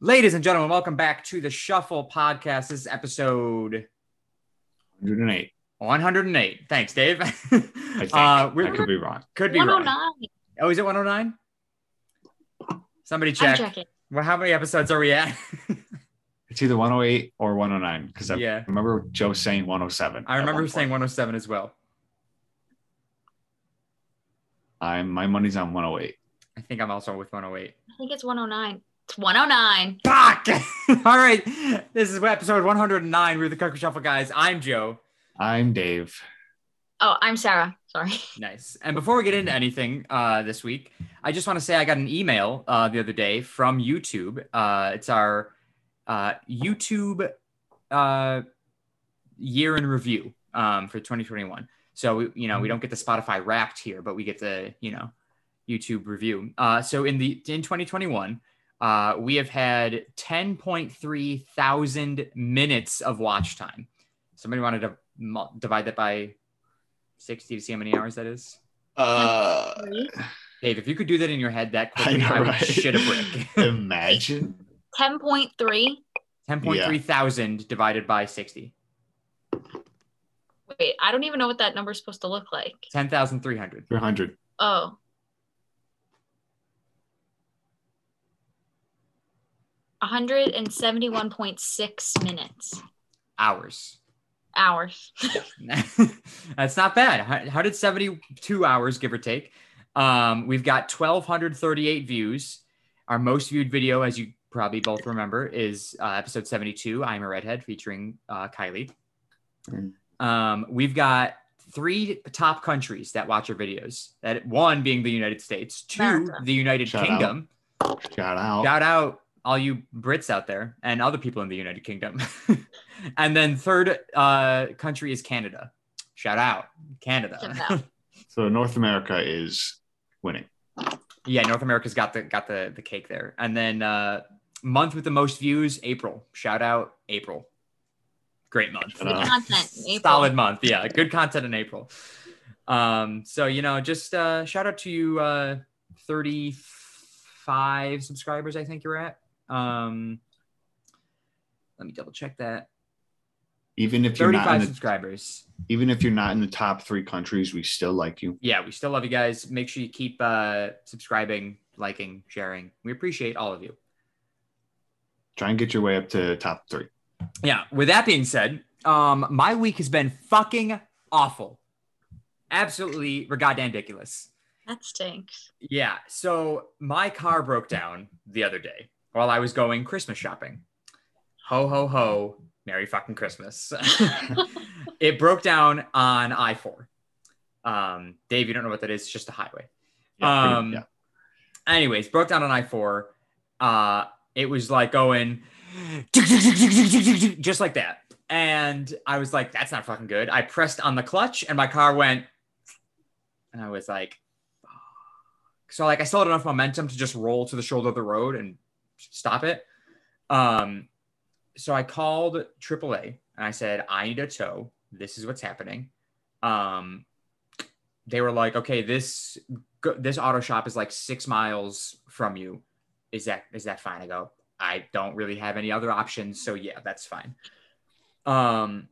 Ladies and gentlemen, welcome back to the Shuffle Podcast. This is episode 108. 108. Thanks, Dave. I think. uh, I we're, could be wrong. could be wrong. Oh, is it 109? Somebody I'm check. Well, how many episodes are we at? It's either 108 or 109 because I Yeah. remember Joe saying 107. I remember one saying 107 as well. I'm my money's on 108. I think I'm also with 108. I think it's 109. It's 109. Fuck! All right. This is episode 109. We're the Cooker Shuffle guys. I'm Joe. I'm Dave. Oh, I'm Sara. Sorry. Nice. And before we get into anything uh, this week, I just want to say I got an email uh, the other day from YouTube. Uh, it's our uh, YouTube uh, year in review um, for 2021. So we, you know we don't get the Spotify Wrapped here, but we get the you know YouTube review. Uh, so in the in 2021, uh, we have had 10.3 thousand minutes of watch time. Somebody wanted to divide that by 60 to see how many hours that is. Uh, Dave, if you could do that in your head that I quickly, I, know, would right? shit a brick. Imagine. 10.3. 10.3 thousand divided by 60. Wait, I don't even know what that number is supposed to look like. 10,300. 300. Oh. Hundred and seventy-one point six minutes Hours. hours. That's not bad. 172 hours, give or take. Um, we've got 1,238 views. Our most viewed video, as you probably both remember, is uh, episode 72, I'm a Redhead, featuring uh, Kylie. Mm. Um, we've got three top countries that watch our videos. That one being the United States, two America. the United Shout out. Kingdom. Shout out. Shout out all you Brits out there and other people in the United Kingdom. and then third uh, country is Canada. Shout out Canada. Shout out. So North America is winning. yeah, North America's got the got the the cake there. And then uh, month with the most views, April. Shout out April. Great month. Good out. content. April. Solid month. Yeah, good content in April. Um, so you know, just uh, shout out to you, uh, thirty-five subscribers. I think you're at. Um, let me double check that. Even if you're not Thirty-five in the, subscribers. even if you're not in the top three countries, we still like you. Yeah, we still love you guys. Make sure you keep uh, subscribing, liking, sharing. We appreciate all of you. Try and get your way up to top three. Yeah. With that being said, um, my week has been fucking awful. Absolutely goddamn ridiculous. That stinks. Yeah. So my car broke down the other day while I was going Christmas shopping. Ho ho ho. Merry fucking Christmas. it broke down on I 4. Um, Dave, you don't know what that is. It's just a highway. Yeah, Um, yeah. anyways, broke down on I 4. Uh, it was like going just like that. And I was like, that's not fucking good. I pressed on the clutch and my car went, and I was like, so like I still had enough momentum to just roll to the shoulder of the road and stop it. Um, so I called AAA and I said, I need a tow. This is what's happening. Um, they were like, okay, this this auto shop is like six miles from you. Is that is that fine? I go, I don't really have any other options, so yeah, that's fine. Um,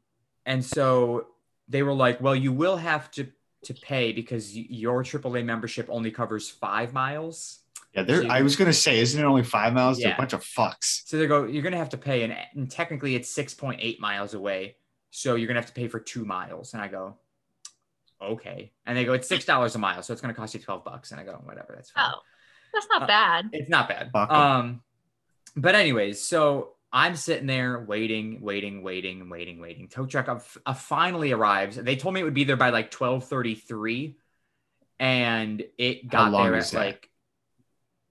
and so they were like, well, you will have to to pay because your AAA membership only covers five miles. Yeah, there. so- I was gonna say, isn't it only five miles? They're a bunch of fucks. So they go, you're gonna have to pay, and, and technically it's six point eight miles away. So you're gonna have to pay for two miles. And I go, okay. And they go, it's six dollars a mile, so it's gonna cost you twelve bucks. And I go, whatever, that's fine. Oh, that's not Uh, bad. It's not bad. Fuck 'em. Um, but anyways, so I'm sitting there waiting, waiting, waiting, waiting, waiting. Tow truck uh, uh, finally arrives. They told me it would be there by like 12:33, and it got long there is at that? like.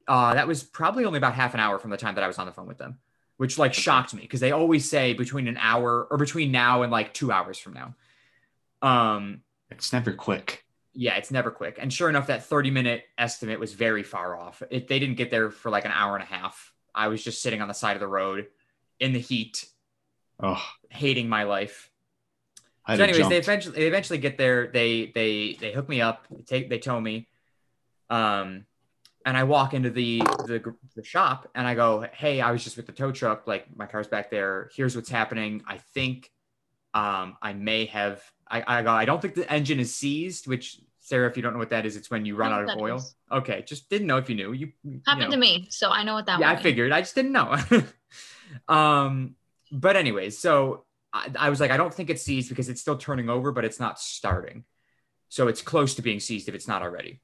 Uh, that was probably only about half an hour from the time that I was on the phone with them, which like shocked me because they always say between an hour or between now and like two hours from now. Um, It's never quick. yeah, it's never quick. And sure enough, that 30 minute estimate was very far off. It, they didn't get there for like an hour and a half. I was just sitting on the side of the road in the heat, Oh, hating my life. I so, anyways, they eventually they eventually get there. They they they hook me up. They take they tow me. Um, and I walk into the, the the shop and I go, "Hey, I was just with the tow truck. Like my car's back there. Here's what's happening. I think um, I may have. I, I go. I don't think the engine is seized. Which Sara, if you don't know what that is, it's when you run out of oil. is. Okay, just didn't know if you knew. You you Happened know. to me, so I know what that yeah, I figured. I just didn't know. um, but anyways, so I, I was like, I don't think it's seized because it's still turning over, but it's not starting. So it's close to being seized if it's not already.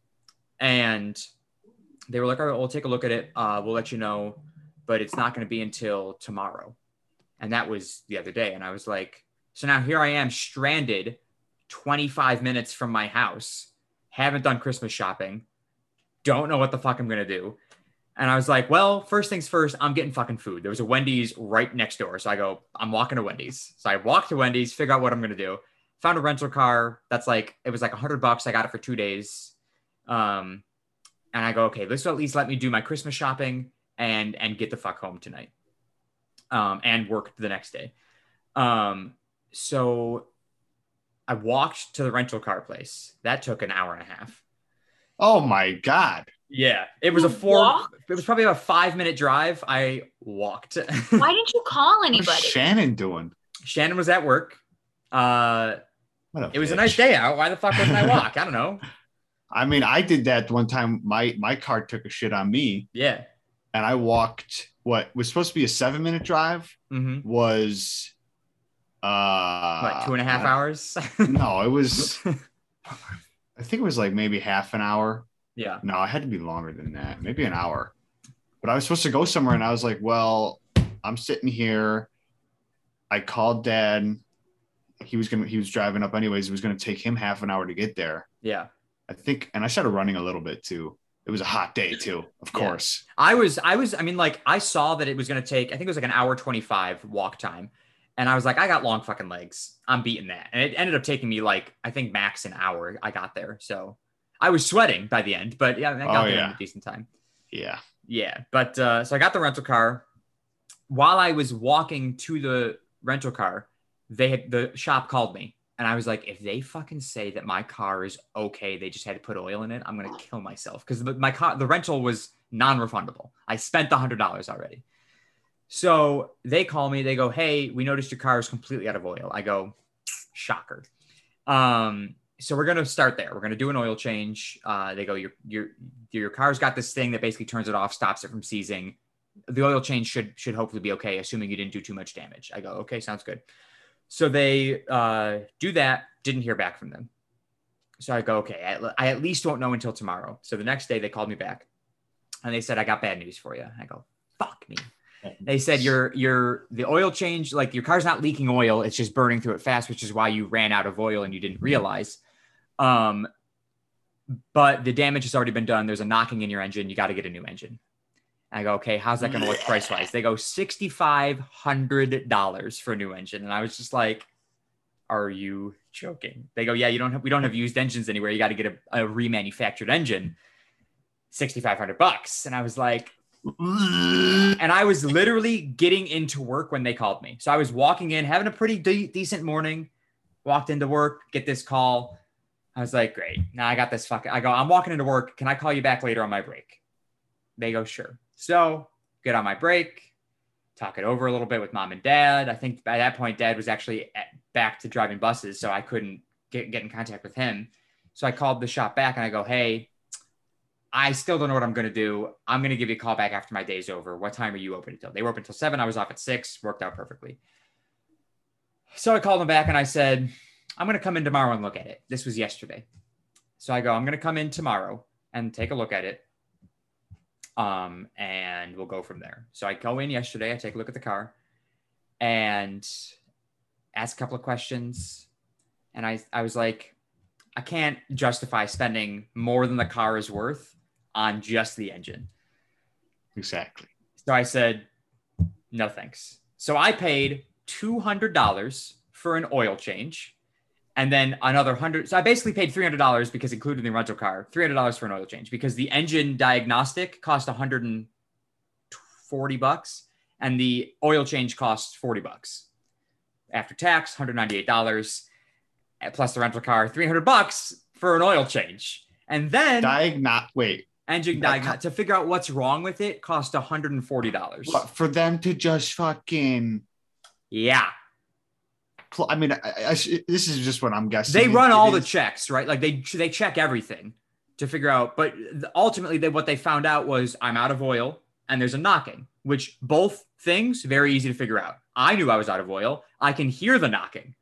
And they were like, all right, we'll take a look at it. Uh, we'll let you know, but it's not going to be until tomorrow. And that was the other day. And I was like, so now here I am stranded 25 minutes from my house, haven't done Christmas shopping, don't know what the fuck I'm going to do. And I was like, well, first things first, I'm getting fucking food. There was a Wendy's right next door. So I go, I'm walking to Wendy's. So I walk to Wendy's, figure out what I'm going to do. Found a rental car that's like, it was like 100 bucks. I got it for two days. Um, and I go, okay, this will at least let me do my Christmas shopping and and get the fuck home tonight. Um, and work the next day. Um, so I walked to the rental car place. That took an hour and a half. Oh my god. Yeah, it was a four. walked? It was probably a five minute drive. I walked. Why didn't you call What's anybody? Shannon doing? Shannon was at work. Uh, What a it was a nice day out. Why the fuck wouldn't I walk? I don't know. I mean, I did that one time. My my car took a shit on me, Yeah. and I walked what was supposed to be a seven minute drive hmm was uh What two and a half hours? No, it was I think it was like maybe half an hour. yeah. No, I had to be longer than that, maybe an hour. But I was supposed to go somewhere, and I was like, "Well, I'm sitting here." I called dad. He was gonna. He was driving up anyways. It was gonna take him half an hour to get there. Yeah. I think, and I started running a little bit too. It was a hot day too, of Yeah. course. I was, I was, I mean, like, I saw that it was going to take, I think it was like an hour 25 walk time. And I was like, I got long fucking legs. I'm beating that. And it ended up taking me like, I think max an hour I got there. So I was sweating by the end, but yeah, I got Oh, there in a decent time. Yeah. Yeah. But uh, so I got the rental car. While I was walking to the rental car, they had the shop called me. And I was like, if they fucking say that my car is okay, they just had to put oil in it, I'm gonna kill myself. Because my car, the rental was non-refundable. I spent the hundred dollars already. So they call me, they go, Hey, we noticed your car is completely out of oil. I go, shocker. Um, so we're gonna start there. We're gonna do an oil change. Uh, they go, your your your car's got this thing that basically turns it off, stops it from seizing. The oil change should should hopefully be okay, assuming you didn't do too much damage. I go, okay, sounds good. So they uh, do that. Didn't hear back from them. So I go, okay, I, I at least won't know until tomorrow. So the next day they called me back, and they said, I got bad news for you. I go, fuck me. They said your your the oil change, like your car's not leaking oil, it's just burning through it fast, which is why you ran out of oil and you didn't realize. Um, but the damage has already been done. There's a knocking in your engine. You got to get a new engine. I go, okay, how's that going to look price wise? They go sixty five hundred dollars for a new engine, and I was just like, are you joking? They go, yeah, you don't have we don't have used engines anywhere. You got to get a, a remanufactured engine, sixty five hundred bucks, and I was like, and I was literally getting into work when they called me. So I was walking in, having a pretty de- decent morning, walked into work, get this call. I was like, great. Now I got this fucking. I go, I'm walking into work. Can I call you back later on my break? They go, sure. So get on my break, talk it over a little bit with mom and dad. I think by that point, dad was actually at, back to driving buses, so I couldn't get, get in contact with him. So I called the shop back and I go, hey, I still don't know what I'm going to do. I'm going to give you a call back after my day's over. What time are you open until? They were open until seven. I was off at six. Worked out perfectly. So I called them back and I said, I'm going to come in tomorrow and look at it. This was yesterday. So I go, I'm going to come in tomorrow and take a look at it. Um, and we'll go from there. So I go in yesterday. I take a look at the car and ask a couple of questions. And I, I was like, I can't justify spending more than the car is worth on just the engine. Exactly. So I said, no thanks. So I paid $200 for an oil change and then another 100 So I basically paid $300 because including the rental car, $300 for an oil change because the engine diagnostic cost 140 bucks and the oil change costs 40 bucks. After tax, $198 eh, plus the rental car, 300 bucks for an oil change. And then Diagnot. Wait. engine diagnostic to figure out what's wrong with it cost $140. For them to just fucking, Yeah. I mean, I, I, this is just what I'm guessing. They run it all the is- checks, right? Like they they check everything to figure out. But ultimately, they, what they found out was I'm out of oil and there's a knocking, which both things very easy to figure out. I knew I was out of oil. I can hear the knocking.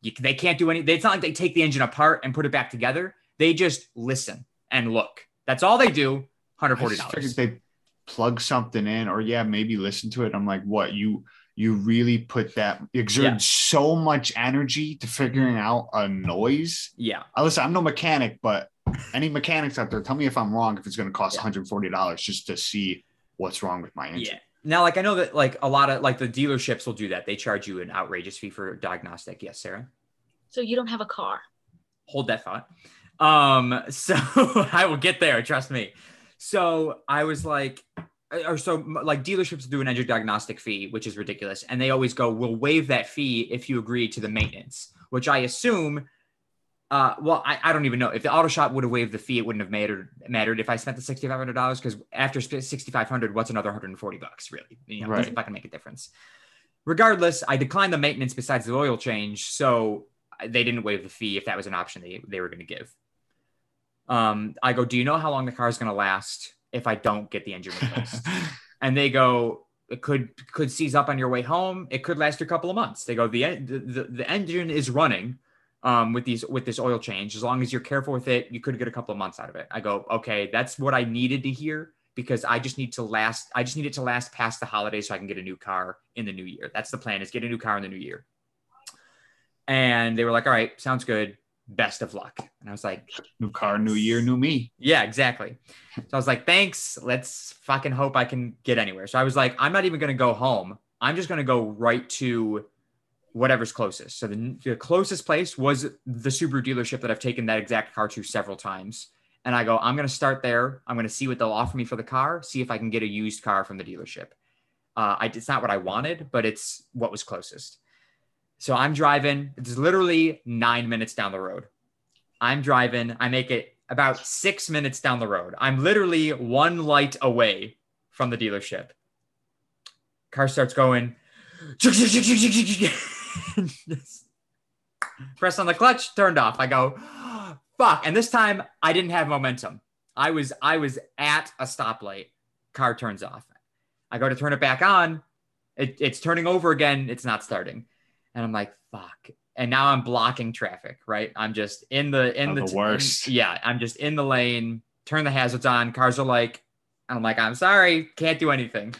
You, they can't do any. It's not like they take the engine apart and put it back together. They just listen and look. That's all they do. Hundred forty dollars. they plug something in, or yeah, maybe listen to it. I'm like, what you you really put that exert Yeah. so much energy to figuring out a noise. Yeah. I listen, I'm no mechanic, but any mechanics out there, tell me if I'm wrong. If it's going to cost Yeah. 140 dollars just to see what's wrong with my engine. Yeah. Now, like I know that like a lot of like the dealerships will do that. They charge you an outrageous fee for diagnostic. Yes, Sara. So you don't have a car. hold that thought. Um, so I will get there, trust me. So I was like, or so like dealerships do an engine diagnostic fee, which is ridiculous. And they always go, we'll waive that fee if you agree to the maintenance, which I assume. Uh, well, I, I don't even know if the auto shop would have waived the fee. It wouldn't have mattered mattered if I spent the sixty five hundred dollars because after sixty five hundred, what's another hundred and forty bucks really? You know, it Right. doesn't fucking make a difference. Regardless, I declined the maintenance besides the oil change, so they didn't waive the fee if that was an option they, they were going to give. Um, I go, do you know how long the car is going to last if I don't get the engine replaced? and they go, it could could seize up on your way home. It could last you a couple of months. They go, the the, the, the engine is running um, with these with this oil change. As long as you're careful with it, you could get a couple of months out of it. I go, okay, that's what I needed to hear because I just need to last. I just need it to last past the holiday so I can get a new car in the new year. That's the plan: is get a new car in the new year. And they were like, all right, sounds good. Best of luck. And I was like, new car, new year, new me. yeah, exactly. So I was like, thanks. Let's fucking hope I can get anywhere. So I was like, I'm not even going to go home. I'm just going to go right to whatever's closest. So the, the closest place was the Subaru dealership that I've taken that exact car to several times. And I go, I'm going to start there. I'm going to see what they'll offer me for the car, see if I can get a used car from the dealership. Uh, I, it's not what I wanted, but it's what was closest. So I'm driving. It's literally nine minutes down the road. I'm driving. I make it about six minutes down the road. I'm literally one light away from the dealership. Car starts going. Press on the clutch, turned off. I go, fuck. And this time I didn't have momentum. I was I was at a stoplight. Car turns off. I go to turn it back on. It, it's turning over again. It's not starting. And I'm like, fuck. And now I'm blocking traffic, right? I'm just in the in Oh, the, the worst. in- yeah, I'm just in the lane. Turn the hazards on. Cars are like, and I'm like, I'm sorry, can't do anything.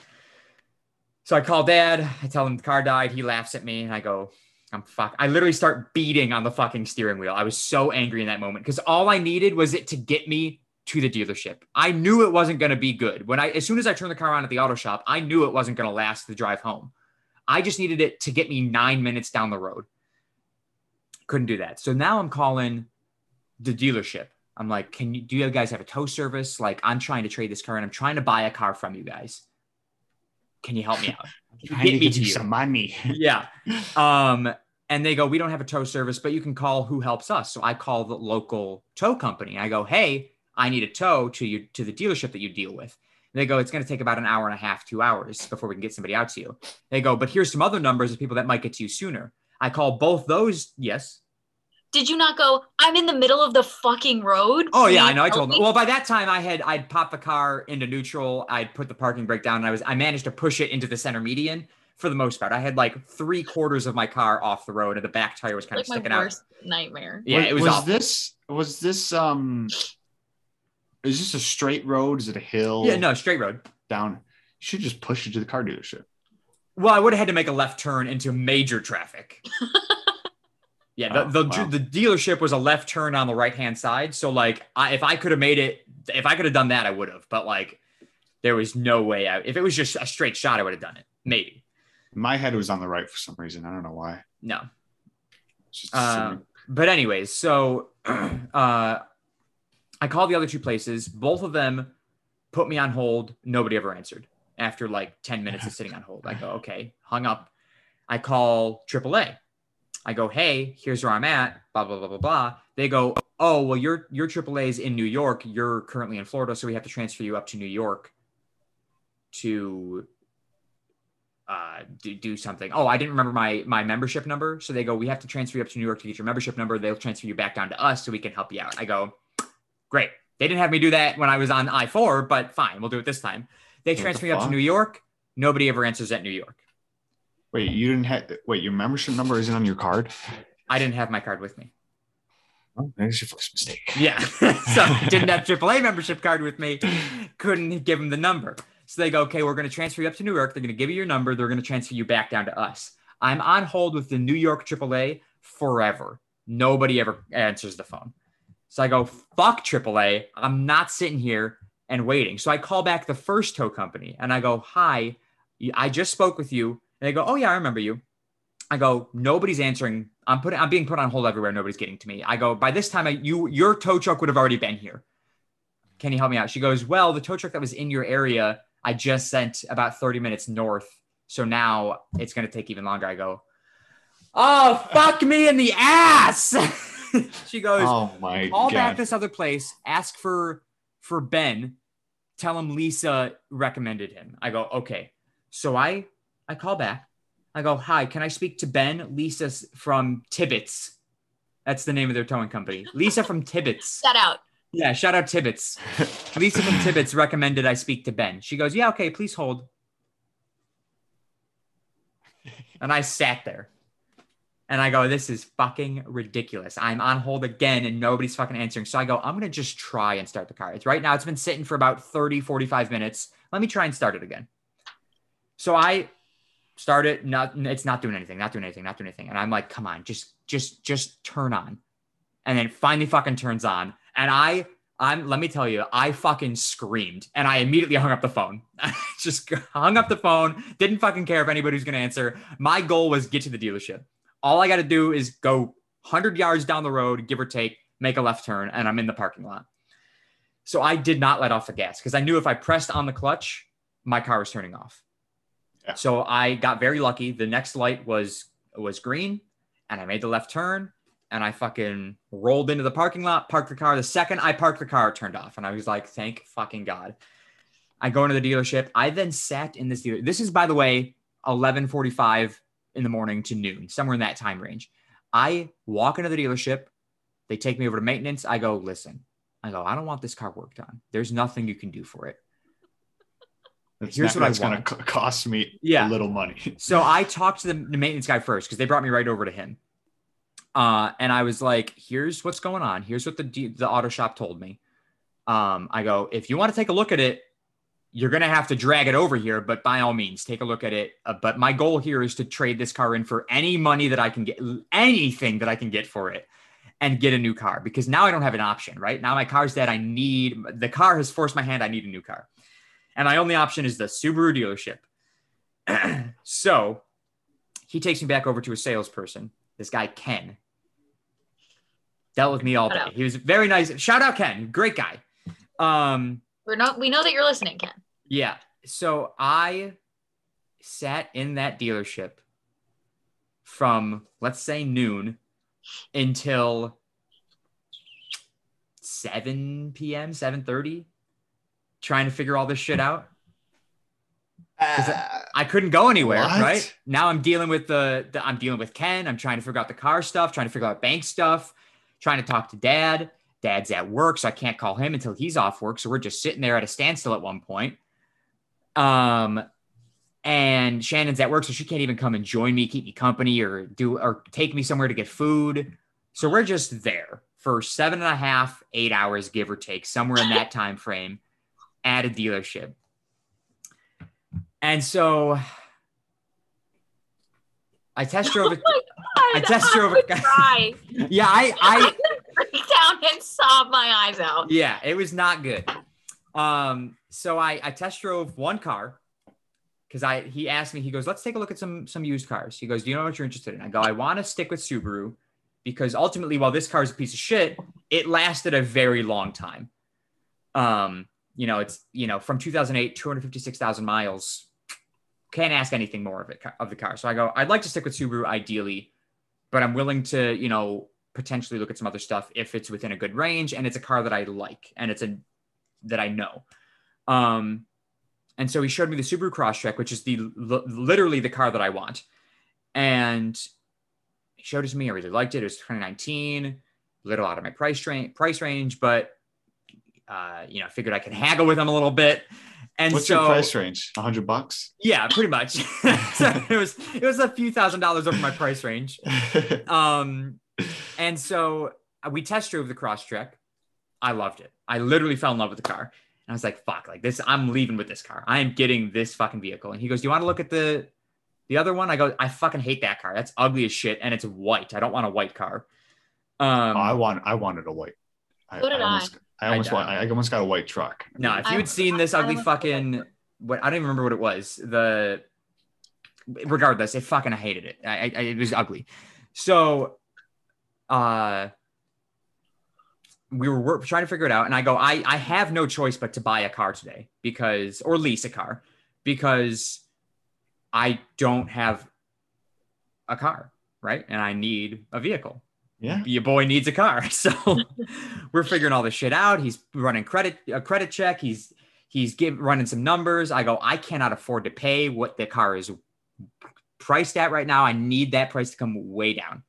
So I call dad. I tell him the car died. He laughs at me, and I go, I'm fuck. I literally start beating on the fucking steering wheel. I was so angry in that moment because all I needed was it to get me to the dealership. I knew it wasn't going to be good. When I, as soon as I turned the car on at the auto shop, I knew it wasn't going to last the drive home. I just needed it to get me nine minutes down the road. Couldn't do that. So now I'm calling the dealership. I'm like, can you, do you guys have a tow service? Like, I'm trying to trade this car and I'm trying to buy a car from you guys. Can you help me out? Get to me to you. some money. yeah. Um, and they go, we don't have a tow service, but you can call who helps us. So I call the local tow company. I go, hey, I need a tow to you to the dealership that you deal with. And they go, it's going to take about an hour and a half, two hours before we can get somebody out to you. They go, but here's some other numbers of people that might get to you sooner. I call both those. Yes. Did you not go? I'm in the middle of the fucking road. Oh yeah, I know. I help told them. Well, by that time, I had I'd popped the car into neutral. I'd put the parking brake down, and I was I managed to push it into the center median for the most part. I had like three quarters of my car off the road, and the back tire was kind like of my sticking out. nightmare. Yeah, was, it was, was awful. this was this um is this a straight road? Is it a hill? Yeah, no, straight road. down. You should just push it to the car dealership. Well, I would have had to make a left turn into major traffic. yeah, the, Oh, the, wow. the dealership was a left turn on the right hand side. So, like, I, if I could have made it, if I could have done that, I would have. But, like, there was no way out. If it was just a straight shot, I would have done it. Maybe. My head was on the right for some reason. I don't know why. No. Just Uh, but anyways, so uh, I called the other two places. Both of them put me on hold. Nobody ever answered after like 10 minutes of sitting on hold. I go, okay, hung up. I call AAA. I go, hey, here's where I'm at, blah, blah, blah, blah, blah. They go, oh, well, your your AAA is in New York. You're currently in Florida, so we have to transfer you up to New York to uh, do, do something. Oh, I didn't remember my my membership number. So they go, we have to transfer you up to New York to get your membership number. They'll transfer you back down to us so we can help you out. I go, great. They didn't have me do that when I was on I 4, but fine, we'll do it this time. They transfer me up to? New York. Nobody ever answers at New York. Wait, you didn't have wait, your membership number isn't on your card? I didn't have my card with me. Oh, that's your first mistake. Yeah. so didn't have AAA membership card with me. Couldn't give them the number. So they go, okay, we're going to transfer you up to New York. They're going to give you your number. They're going to transfer you back down to us. I'm on hold with the New York AAA forever. Nobody ever answers the phone. So I go, fuck AAA. I'm not sitting here and waiting. So I call back the first tow company and I go, hi, I just spoke with you. And they go, oh yeah, I remember you. I go, nobody's answering. I'm putting, I'm being put on hold everywhere. Nobody's getting to me. I go, by this time, I, you, your tow truck would have already been here. Can you help me out? She goes, well, the tow truck that was in your area, I just sent about 30 minutes north. So now it's going to take even longer. I go, oh, fuck me in the ass. she goes, Oh my call god. back this other place, ask for for Ben, tell him Lisa recommended him. I go, okay. So I I call back. I go, hi, can I speak to Ben? Lisa's from Tibbets. That's the name of their towing company. Lisa from Tibbets. Shout out. Yeah, shout out Tibbets. Lisa from Tibbets recommended I speak to Ben. She goes, yeah, okay, please hold. And I sat there. And I go, this is fucking ridiculous. I'm on hold again and nobody's fucking answering. So I go, I'm going to just try and start the car. It's right now, it's been sitting for about 30, 45 minutes. Let me try and start it again. So I start it. Not, it's not doing anything, not doing anything, not doing anything. And I'm like, come on, just, just, just turn on. And then finally fucking turns on. And I, I'm, let me tell you, I fucking screamed and I immediately hung up the phone. I just hung up the phone. Didn't fucking care if anybody was going to answer. My goal was get to the dealership. All I got to do is go 100 yards down the road, give or take, make a left turn, and I'm in the parking lot. So I did not let off the gas because I knew if I pressed on the clutch, my car was turning off. Yeah. So I got very lucky. The next light was was green, and I made the left turn, and I fucking rolled into the parking lot, parked the car. The second I parked the car, it turned off, and I was like, "Thank fucking god." I go into the dealership. I then sat in this dealer. This is, by the way, 11:45 in the morning to noon, somewhere in that time range. I walk into the dealership. They take me over to maintenance. I go, listen. I go, I don't want this car worked on. There's nothing you can do for it. That's Here's not- what I that's gonna cost me Yeah. a little money. So I talked to the, the maintenance guy first because they brought me right over to him. Uh, and I was like, here's what's going on. Here's what the the auto shop told me. Um, I go, if you want to take a look at it, you're gonna have to drag it over here, but by all means, take a look at it. Uh, but my goal here is to trade this car in for any money that I can get, anything that I can get for it, and get a new car because now I don't have an option. Right now, my car's dead. I need the car has forced my hand. I need a new car, and my only option is the Subaru dealership. so he takes me back over to a salesperson. This guy Ken dealt with me all day. He was very nice. Shout out Ken, great guy. Um, We're not. We know that you're listening, Ken. Yeah. So I sat in that dealership from let's say noon until 7 p.m., 7:30, trying to figure all this shit out. Uh, I couldn't go anywhere, What? right? Now I'm dealing with the, the I'm dealing with Ken. I'm trying to figure out the car stuff, trying to figure out bank stuff, trying to talk to dad. Dad's at work, so I can't call him until he's off work. So we're just sitting there at a standstill at one point. Um, and Shannon's at work, so she can't even come and join me, keep me company, or do or take me somewhere to get food. So we're just there for seven and a half, eight hours, give or take, somewhere in that time frame at a dealership. And so I test drove it. Oh I test drove. Yeah, I, I down and sob my eyes out. yeah, it was not good. Um, so I, I test drove one car because I, he asked me, he goes, let's take a look at some, some used cars. He goes, do you know what you're interested in? I go, I want to stick with Subaru because ultimately, while this car is a piece of shit, it lasted a very long time. Um, you know, it's, you know, from 2008, 256,000 miles. Can't ask anything more of it, of the car. So I go, I'd like to stick with Subaru ideally but I'm willing to, you know, potentially look at some other stuff if it's within a good range and it's a car that I like and it's a that I know. Um, and so he showed me the Subaru Crosstrek, which is the li- literally the car that I want. And he showed it to me. I really liked it. It was 2019, a little out of my price range, price range, but uh, you know, I figured I could haggle with him a little bit. And What's so, your price range? Hundred bucks. yeah, pretty much. so it was it was a few thousand dollars over my price range. Um, and so we test drove the Crosstrek. I loved it. I literally fell in love with the car. And I was like, fuck, like this, I'm leaving with this car. I am getting this fucking vehicle. And he goes, Do you want to look at the the other one? I go, I fucking hate that car. That's ugly as shit. And it's white. I don't want a white car. Um Oh, I want. I wanted a white. I, So did I. almost, I almost I- want. I almost got a white truck. no, if you had seen this ugly fucking what I don't even remember what it was. The regardless, I fucking I hated it. I, I it was ugly. So uh we were wor- trying to figure it out and i go I, I have no choice but to buy a car today because or lease a car because i don't have a car right? And i need a vehicle. Yeah. your boy needs a car. So we're figuring all this shit out. He's running credit a credit check. He's he's give, running some numbers. I go i cannot afford to pay what the car is priced at right now. I need that price to come way down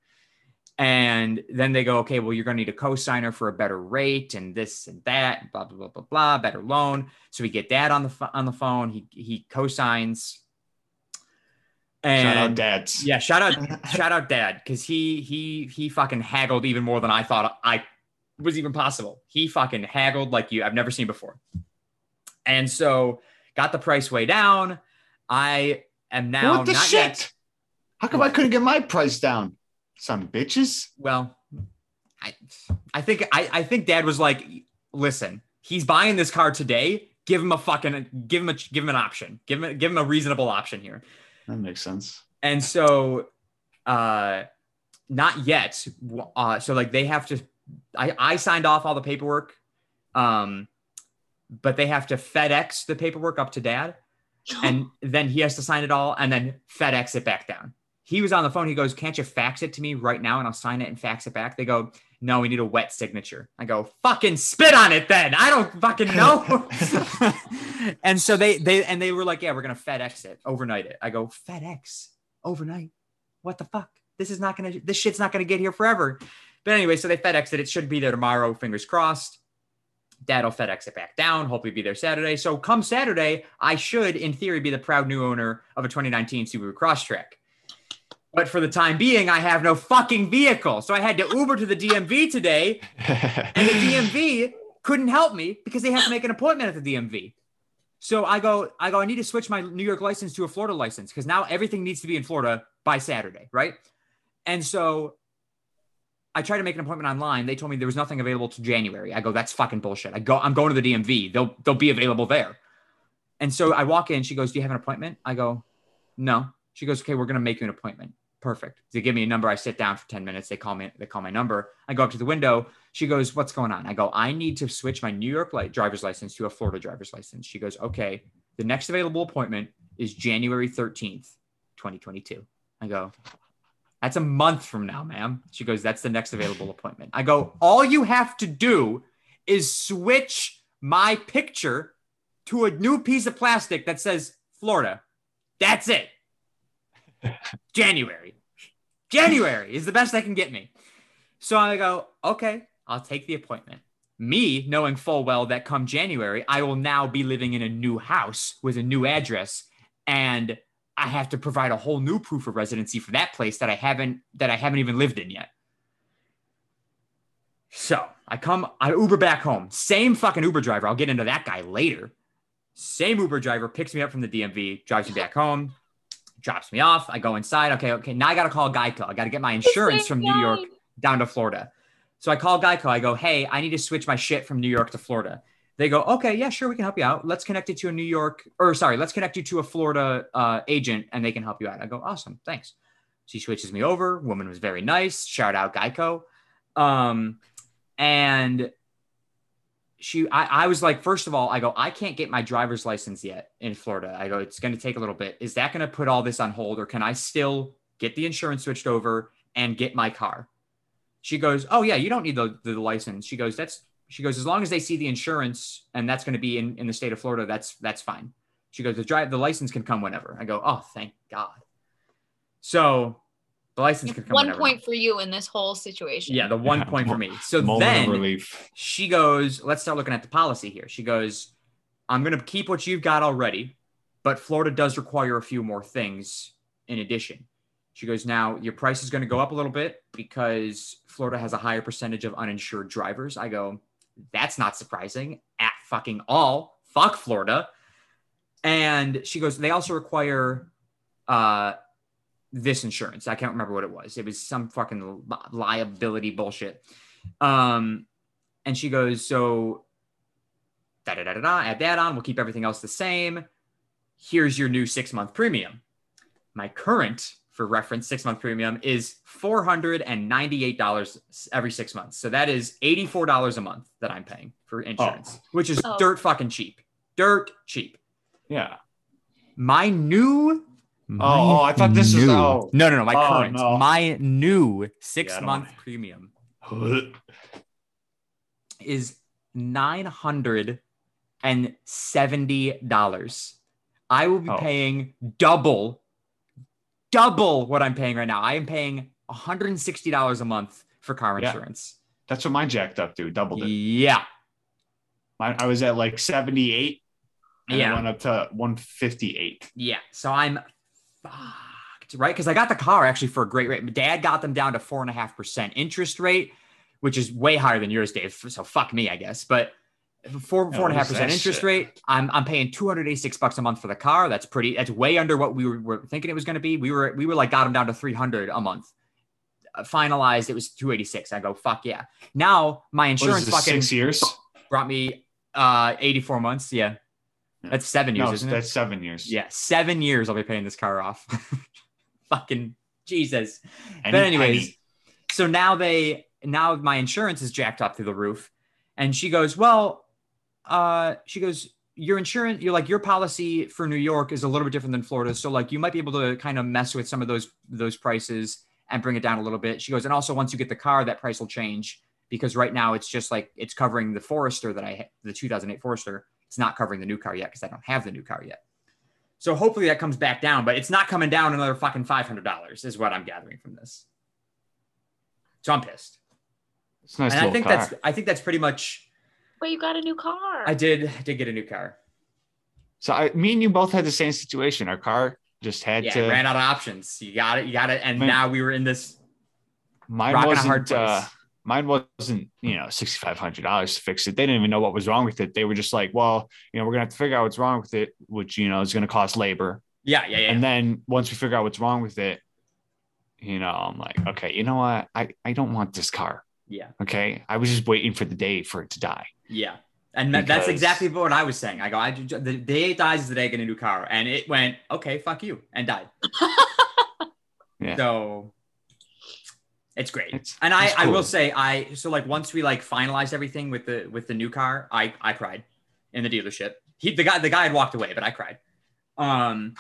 and then they go, okay, well, you're going to need a co-signer for a better rate and this and that, blah, blah, blah, blah, blah, better loan. So we get that on the, on the phone. He, he co-signs. And Shout out dads. yeah, shout out, shout out dad. Cause he, he, he fucking haggled even more than I thought I was even possible. He fucking haggled like you, I've never seen before. And so got the price way down. I am now what the shit? yet. How come What? I couldn't get my price down? Some bitches. well i i think i i think dad was like listen he's buying this car today give him a fucking give him a give him an option give him a, give him a reasonable option here That makes sense. and so uh not yet uh so like they have to i i signed off all the paperwork um but they have to fedex the paperwork up to dad and then he has to sign it all and then FedEx it back down. He was on the phone. He goes, Can't you fax it to me right now and I'll sign it and fax it back? They go, No, we need a wet signature. I go, Fucking spit on it then. I don't fucking know. and so they they and they were like, Yeah, we're gonna FedEx it, overnight it. I go, FedEx overnight. What the fuck? This is not gonna this shit's not gonna get here forever. But anyway, so they FedEx it. It should be there tomorrow, fingers crossed. Dad'll FedEx it back down, hopefully be there Saturday. So come Saturday, I should, in theory, be the proud new owner of a 2019 Subaru Crosstrek. But for the time being, I have no fucking vehicle. So I had to Uber to the DMV today, and the DMV couldn't help me because they have to make an appointment at the DMV. So I go, I go, I need to switch my New York license to a Florida license because now everything needs to be in Florida by Saturday, right? And so I tried to make an appointment online. They told me there was nothing available to January. I go, that's fucking bullshit. I go, I'm going to the DMV. They'll they'll be available there. And so I walk in. She goes, Do you have an appointment? I go, No. She goes, Okay, we're gonna make you an appointment. Perfect. They give me a number. I sit down for 10 minutes. They call me, they call my number. I go up to the window. She goes, What's going on? I go, I need to switch my New York light driver's license to a Florida driver's license. She goes, Okay. The next available appointment is January 13th, 2022. I go, that's a month from now, ma'am. She goes, That's the next available appointment. I go, All you have to do is switch my picture to a new piece of plastic that says Florida. That's it. January. January is the best I can get me. So I go, Okay, I'll take the appointment. Me knowing full well that come January, I will now be living in a new house with a new address. And I have to provide a whole new proof of residency for that place that I haven't that I haven't even lived in yet. So I come, I Uber back home. Same fucking Uber driver. I'll get into that guy later. Same Uber driver picks me up from the DMV, drives me back home, drops me off. I go inside. Okay, okay. Now I gotta call Geico. I gotta get my insurance from New York down to Florida. So I call Geico. I go, hey, I need to switch my shit from New York to Florida. They go, okay, yeah, sure, we can help you out. Let's connect you to a New York, or sorry, let's connect you to a Florida uh, agent and they can help you out. I go, awesome, thanks. She switches me over. Woman was very nice. Shout out Geico. Um, and she, I, I was like, first of all, I go, I can't get my driver's license yet in Florida. I go, it's going to take a little bit. Is that going to put all this on hold, or can I still get the insurance switched over, and get my car. She goes, Oh, yeah, you don't need the, the license. She goes, That's, she goes, As long as they see the insurance and that's going to be in, in the state of Florida, that's, that's fine. She goes, The drive, the license can come whenever. I go, Oh, thank God. So the license can come One whenever. point for you in this whole situation. Yeah, the one Yeah, point for me. So then relief. she goes, let's start looking at the policy here. She goes, I'm going to keep what you've got already, but Florida does require a few more things in addition. She goes, now your price is going to go up a little bit because Florida has a higher percentage of uninsured drivers. I go, that's not surprising at fucking all. Fuck Florida. And she goes, they also require uh, this insurance. I can't remember what it was. It was some fucking li- liability bullshit. Um, and she goes, so da da da da da, add that on. We'll keep everything else the same. Here's your new six month premium. My current, for reference, six month premium is $498 every six months. So that is $84 a month that I'm paying for insurance, which is Oh. dirt fucking cheap. Dirt cheap. Yeah. My new Oh, oh, I thought this was- oh. no, no, no. My Oh, current, no. my new six Yeah, month wanna- premium is nine hundred and seventy dollars. I will be Oh. paying double, double what I'm paying right now. I am paying one hundred and sixty dollars a month for car Yeah. insurance. That's what mine jacked up to, doubled it. Yeah, Mine, I was at like 78 and Yeah. it went up to 158. yeah. So I'm fucked, right? Because I got the car actually for a great rate. My dad got them down to four and a half percent interest rate, which is way higher than yours, Dave. So fuck me, I guess. But four four and a half percent interest shit? rate. I'm I'm paying 286 bucks a month for the car. That's pretty. That's way under what we were, were thinking it was going to be. We were we were like got them down to 300 a month. Uh, finalized, it was 286. I go fuck yeah. Now my insurance this, fucking six years? brought me uh 84 months. Yeah. That's seven years, No, isn't it? that's seven years. Yeah, seven years I'll be paying this car off. Fucking Jesus. Any but anyways, so now they now my insurance is jacked up through the roof, and she goes, well, uh, she goes, your insurance, you're like your policy for New York is a little bit different than Florida, so like you might be able to kind of mess with some of those those prices and bring it down a little bit. She goes, and also once you get the car, that price will change because right now it's just like it's covering the Forester that I the 2008 Forester. It's not covering the new car yet because I don't have the new car yet. So hopefully that comes back down, but it's not coming down another fucking five hundred dollars, is what I'm gathering from this. So I'm pissed, It's nice and I think car. that's I think that's pretty much. But you got a new car. I did I did get a new car. So I, me and you both had the same situation. Our car just had Yeah, to. ran out of options. You got it, you got it, and Man. now we were in this. mine rock and a wasn't. hard place. uh, mine wasn't. You know, sixty five hundred dollars to fix it. They didn't even know what was wrong with it. They were just like, "Well, you know, we're gonna have to figure out what's wrong with it, which you know is gonna cost labor." Yeah, yeah, yeah. And then once we figure out what's wrong with it, you know, I'm like, okay, you know what? I I don't want this car. yeah, Okay, I was just waiting for the day for it to die. yeah. And that- that's exactly what I was saying. I go, I the day it dies is the day I get a new car, and it went okay, fuck you, and died. Yeah. So it's great. It's- and I, it's I will say I so like once we like finalized everything with the with the new car, I I cried in the dealership. He the guy the guy had walked away, but I cried. Um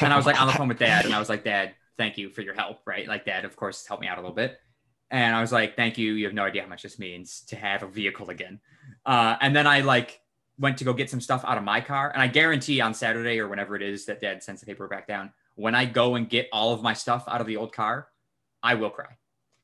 and I was like on the phone with dad and I was like, Dad, thank you for your help, right? Like dad, of course, helped me out a little bit. And I was like, thank you. You have no idea how much this means to have a vehicle again. Uh, and then I like went to go get some stuff out of my car. And I guarantee on Saturday or whenever it is that dad sends the paper back down, when I go and get all of my stuff out of the old car, I will cry.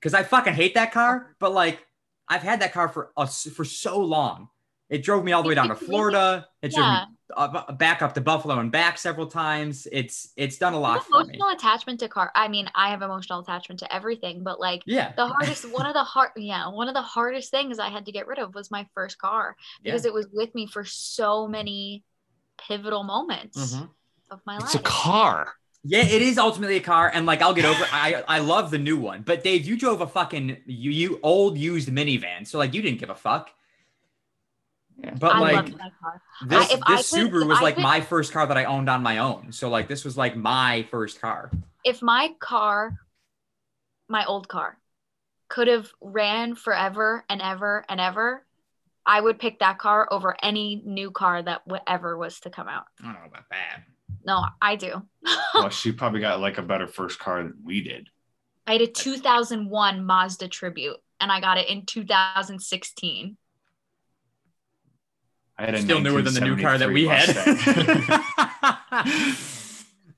Cause I fucking hate that car, but like I've had that car for us for so long. It drove me all the way down to Florida. It drove yeah. me uh, back up to Buffalo and back several times. It's it's done a lot have for me. emotional attachment to car. I mean, I have emotional attachment to everything, but like Yeah. the hardest one of the hard yeah, one of the hardest things I had to get rid of was my first car Yeah. because it was with me for so many pivotal moments Mhm. of my life. It's a car. Yeah, it is ultimately a car, and like I'll get over. I I love the new one, but Dave, you drove a fucking you, you old used minivan, so like you didn't give a fuck. Yeah. But I like loved my car. this, I- if I this could- Subaru was I like could- my first car that I owned on my own. So like this was like my first car. If my car, my old car, could have ran forever and ever and ever, I would pick that car over any new car that w- ever was to come out. I don't know about that. No, I do. well, she probably got like a better first car than we did. I had a 2001 Mazda Tribute, and I got it in 2016. I had a Still newer than the new car that we had.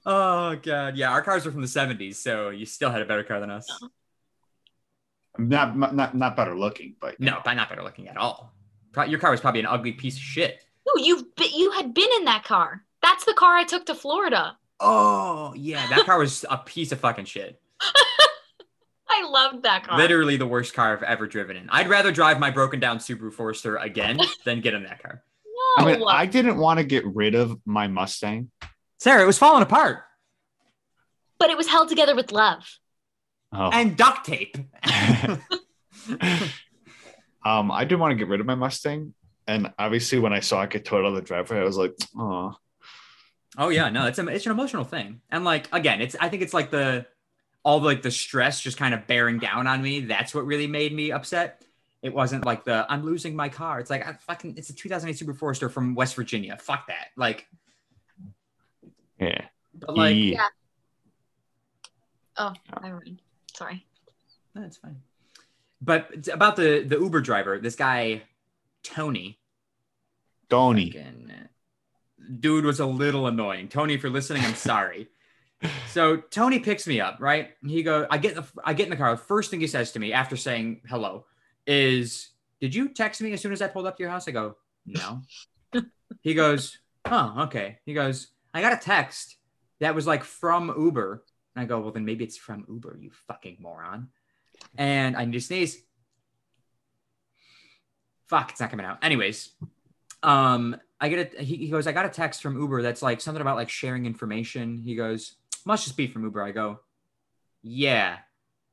Oh god, yeah, our cars were from the 70s, so you still had a better car than us. not, not not better looking, but No, but not better looking at all. Your car was probably an ugly piece of shit. No, you've been, you had been in that car. That's the car I took to Florida. Oh yeah, that car was a piece of fucking shit. I loved that car. Literally the worst car I've ever driven in. I'd rather drive my broken down Subaru Forester again than get in that car. No. I mean, I didn't want to get rid of my Mustang. Sara, it was falling apart but it was held together with love. Oh. and duct tape. um, I didn't want to get rid of my Mustang, and obviously, when I saw it get towed out of the driveway, I was like, "Oh, Oh yeah, no, it's a, it's an emotional thing, and like again, it's I think it's like the all the, like the stress just kind of bearing down on me. That's what really made me upset. It wasn't like the I'm losing my car. It's like I fucking it's a 2008 Subaru Forester from West Virginia. Fuck that. Like, yeah." but like Yeah. Oh, never mind. Sorry. that's fine. But it's about the the Uber driver, this guy Tony. Tony. fucking- dude was a little annoying. Tony, if you're listening, I'm sorry. so Tony picks me up, right? He go, I get in the I get in the car. The first thing he says to me after saying hello is, "Did you text me as soon as I pulled up to your house?" I go, "No." he goes, "Oh, okay." He goes, "I got a text that was like from Uber." And I go, "Well, then maybe it's from Uber, you fucking moron." And I need to sneeze. Fuck, it's not coming out. Anyways, um, I get a he, he goes, I got a text from Uber that's like something about like sharing information. He goes, must just be from Uber. I go, yeah.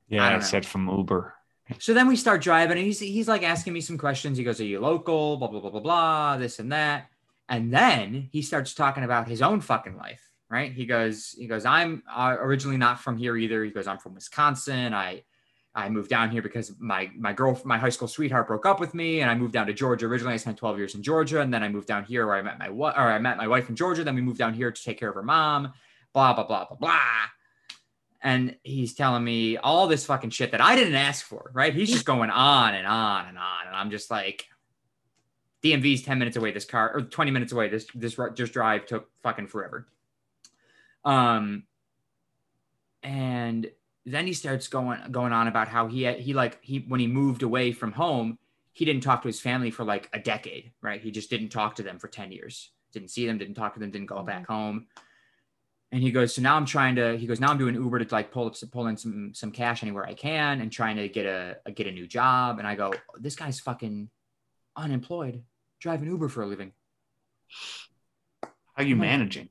Yeah, don't I said from Uber. So then we start driving, and he's he's like asking me some questions. He goes, "Are you local?" Blah blah blah blah blah. This and that, and then he starts talking about his own fucking life. Right? He goes, he goes, "I'm uh, originally not from here either." He goes, "I'm from Wisconsin. I I moved down here because my my girl, my high school sweetheart, broke up with me, and I moved down to Georgia. Originally, I spent 12 years in Georgia, and then I moved down here where I met my or I met my wife in Georgia. Then we moved down here to take care of her mom. Blah blah blah blah blah." and he's telling me all this fucking shit that I didn't ask for, right? He's just going on and on and on, and I'm just like, DMV's 10 minutes away. This car or 20 minutes away. This this just drive took fucking forever. Um, and then he starts going going on about how he he like he when he moved away from home, he didn't talk to his family for like a decade, right? He just didn't talk to them for 10 years. Didn't see them, didn't talk to them, didn't go back home. And he goes, so now I'm trying to. He goes, now I'm doing Uber to like pull up, pull in some some cash anywhere I can, and trying to get a, a get a new job. And I go, this guy's fucking unemployed, driving Uber for a living. How are you Hmm. managing?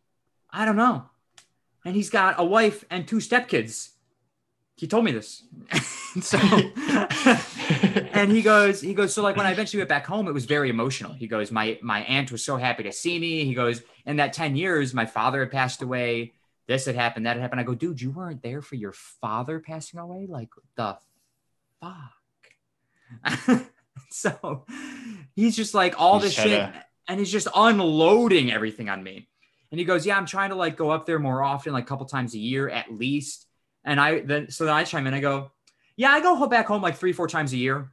I don't know. And he's got a wife and two stepkids. He told me this. so and he goes, he goes, so like when I eventually went back home, it was very emotional. He goes, my my aunt was so happy to see me. He goes, in that 10 years, my father had passed away. This had happened, that had happened. I go, dude, you weren't there for your father passing away? Like the fuck. so he's just like all this shit and he's just unloading everything on me. And he goes, Yeah, I'm trying to like go up there more often, like a couple times a year at least. And I then so then I chime in, I go, Yeah, I go back home like three, four times a year,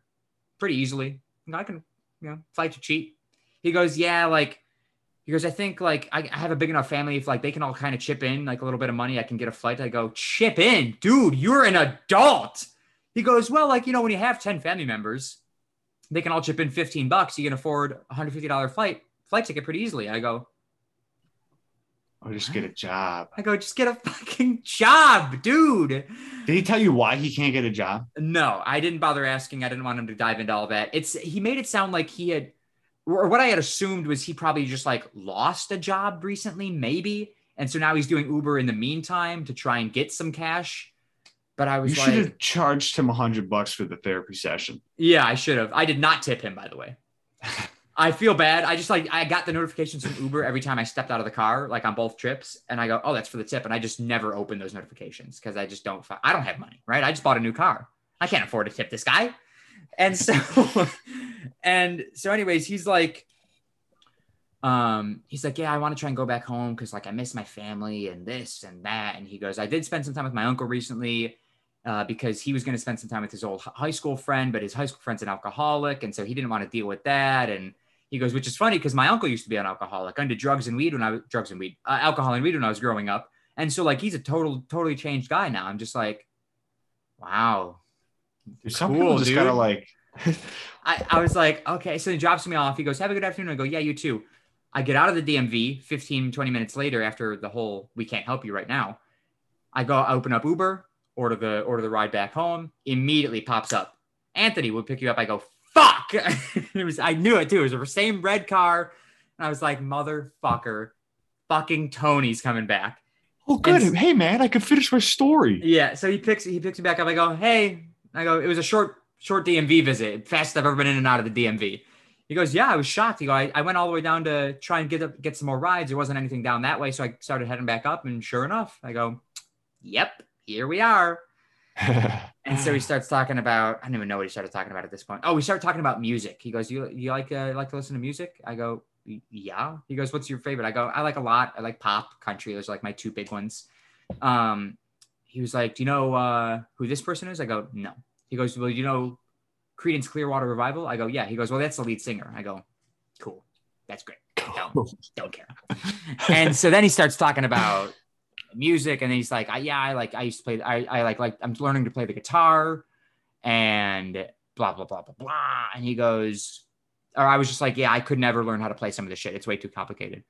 pretty easily. I can, you know, flight to cheap. He goes, Yeah, like he goes, I think like I, I have a big enough family if like they can all kind of chip in like a little bit of money, I can get a flight. I go, chip in, dude, you're an adult. He goes, Well, like, you know, when you have 10 family members, they can all chip in 15 bucks. You can afford a $150 flight, flight ticket pretty easily. I go, Or just get a job. I go, just get a fucking job, dude. Did he tell you why he can't get a job? No, I didn't bother asking. I didn't want him to dive into all that. It's he made it sound like he had, or what I had assumed was he probably just like lost a job recently, maybe, and so now he's doing Uber in the meantime to try and get some cash. But I was You was should like, have charged him a hundred bucks for the therapy session. yeah, I should have. I did not tip him, by the way. I feel bad. I just like I got the notifications from Uber every time I stepped out of the car, like on both trips, and I go, "Oh, that's for the tip," and I just never open those notifications because I just don't. fi- I don't have money, right? I just bought a new car. I can't afford to tip this guy, and so, and so, anyways, he's like, um, he's like, "Yeah, I want to try and go back home because like I miss my family and this and that," and he goes, "I did spend some time with my uncle recently." uh, because he was going to spend some time with his old high school friend, but his high school friend's an alcoholic, and so he didn't want to deal with that. And he goes, which is funny because my uncle used to be an alcoholic, under drugs and weed when I was drugs and weed, uh, alcohol and weed when I was growing up, and so like he's a total, totally changed guy now. I'm just like, wow. Dude, some Cool, people just gotta dude. like I, I was like, okay. So he drops me off. He goes, have a good afternoon. I go, yeah, you too. I get out of the DMV 15, 20 minutes later after the whole we can't help you right now. I go I open up Uber, order the order the ride back home. Immediately pops up. Anthony will pick you up. I go, fuck. it was I knew it too. It was the same red car. And I was like, motherfucker, fucking Tony's coming back. Oh good. And- hey man, I could finish my story. Yeah. So he picks he picks me back up. I go, hey. I go, it was a short short DMV visit, fastest I've ever been in and out of the DMV. He goes, yeah, I was shocked. He go, I, I went all the way down to try and get up, get some more rides. There wasn't anything down that way, so I started heading back up, and sure enough, I go, yep, here we are. And so he starts talking about, I don't even know what he started talking about at this point. Oh, we started talking about music. He goes, you you like uh, like to listen to music? I go, yeah. He goes, what's your favorite? I go, I like a lot. I like pop, country. Those are like my two big ones. Um, he was like, do you know uh, who this person is? I go, no. He goes, well, you know Creedence Clearwater Revival? I go, yeah. He goes, well, that's the lead singer. I go, cool. That's great. Don't, don't care. and so then he starts talking about music and then he's like, I, yeah, I like, I used to play, I, I like, like, I'm learning to play the guitar and blah, blah, blah, blah, blah. And he goes, or I was just like, yeah, I could never learn how to play some of this shit. It's way too complicated.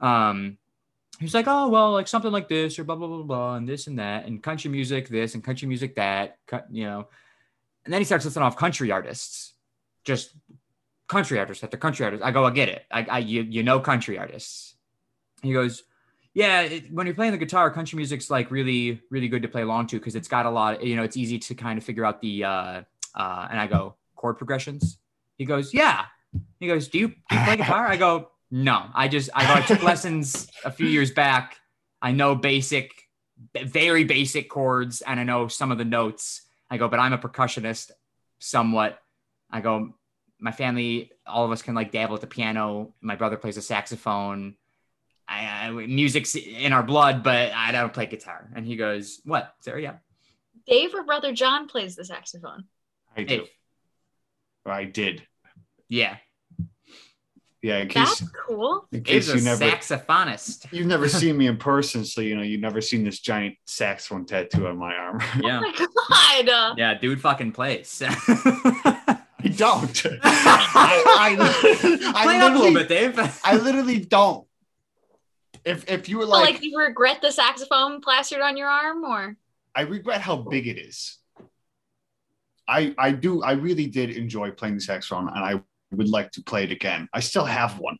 Um, he's like, oh, well, like something like this or blah, blah, blah, blah, and this and that, and country music, this and country music, that, cut, you know. And then he starts listing off country artists, just country artists after country artists. I go, I get it. I, I you, you know, country artists. He goes, yeah, it, when you're playing the guitar, country music's like really, really good to play along to because it's got a lot. You know, it's easy to kind of figure out the. uh uh And I go chord progressions. He goes, yeah. He goes, do you, do you play guitar? I go, no. I just I I took lessons a few years back. I know basic, very basic chords, and I know some of the notes. I go, but I'm a percussionist, somewhat. I go, my family, all of us can like dabble at the piano. My brother plays a saxophone. I, I music's in our blood, but I don't play guitar. And he goes, "What, Sara? Yeah, Dave or brother John plays the saxophone. I do. I did. Yeah, Yeah, in case That's cool. in case a you never saxophonist. you've never seen me in person, so you know you've never seen this giant saxophone tattoo on my arm. Yeah, Oh my god. yeah, dude, fucking plays. I don't. I, I, I Play up a little bit, Dave. I literally don't. If if you were So, like, like, you regret the saxophone plastered on your arm, or I regret how big it is. I I do I really did enjoy playing the saxophone, and I would like to play it again. I still have one,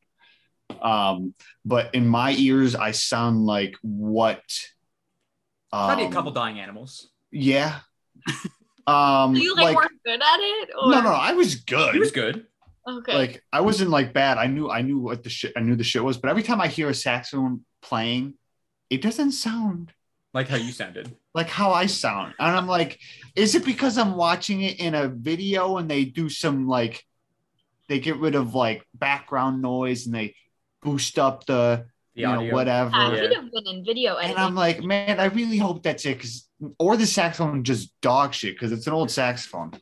um, but in my ears, I sound like what? Probably a um, couple dying animals. Yeah. Um, so you like, like, weren't good at it? Or no, no, I was good. He was good. Okay. Like I wasn't like bad. I knew I knew what the shit I knew the shit was, but every time I hear a saxophone playing, it doesn't sound Like how you sounded. like how I sound. And I'm like, is it because I'm watching it in a video and they do some like they get rid of like background noise and they boost up the, The you know, audio. whatever. I Yeah. have been in video And. I'm like, man, I really hope that's it. Cause or the saxophone just dog shit because it's an old saxophone.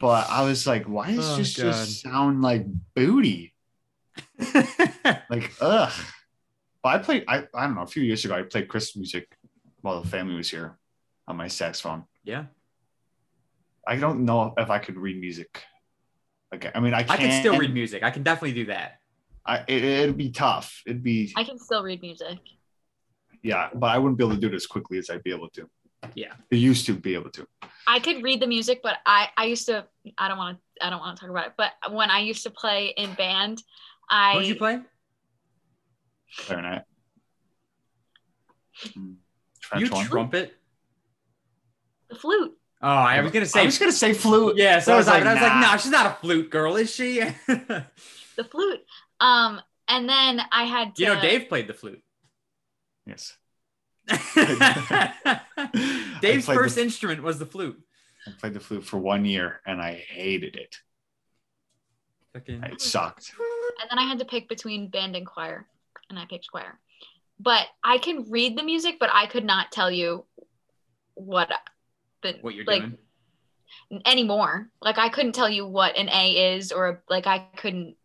But I was like, why does Oh, this God. just sound like booty? Like, ugh. But I played, I, I don't know, a few years ago, I played Christmas music while the family was here on my saxophone. yeah, I don't know if I could read music. Okay. I mean, I can. I can still read music. I can definitely do that. I, it, it'd be tough. It'd be, I can still read music. yeah, but I wouldn't be able to do it as quickly as I'd be able to. Yeah. I used to be able to. I could read the music, but I I used to I don't want to I don't want to talk about it. But when I used to play in band, I What did you play? Clarinet. You horn. trumpet? the flute. Oh, I was gonna say. I was gonna say flute. yeah, so but I was like, I was like, nah. no, she's not a flute girl, is she? The flute. Um, and then I had to know, Dave played the flute. Yes. Dave's first the- instrument was the flute. I played the flute for one year and I hated it. Fucking- It sucked. and then I had to pick between band and choir, and I picked choir. But I can read the music, but I could not tell you what the what you're like doing. anymore. Like I couldn't tell you what an A is, or like I couldn't.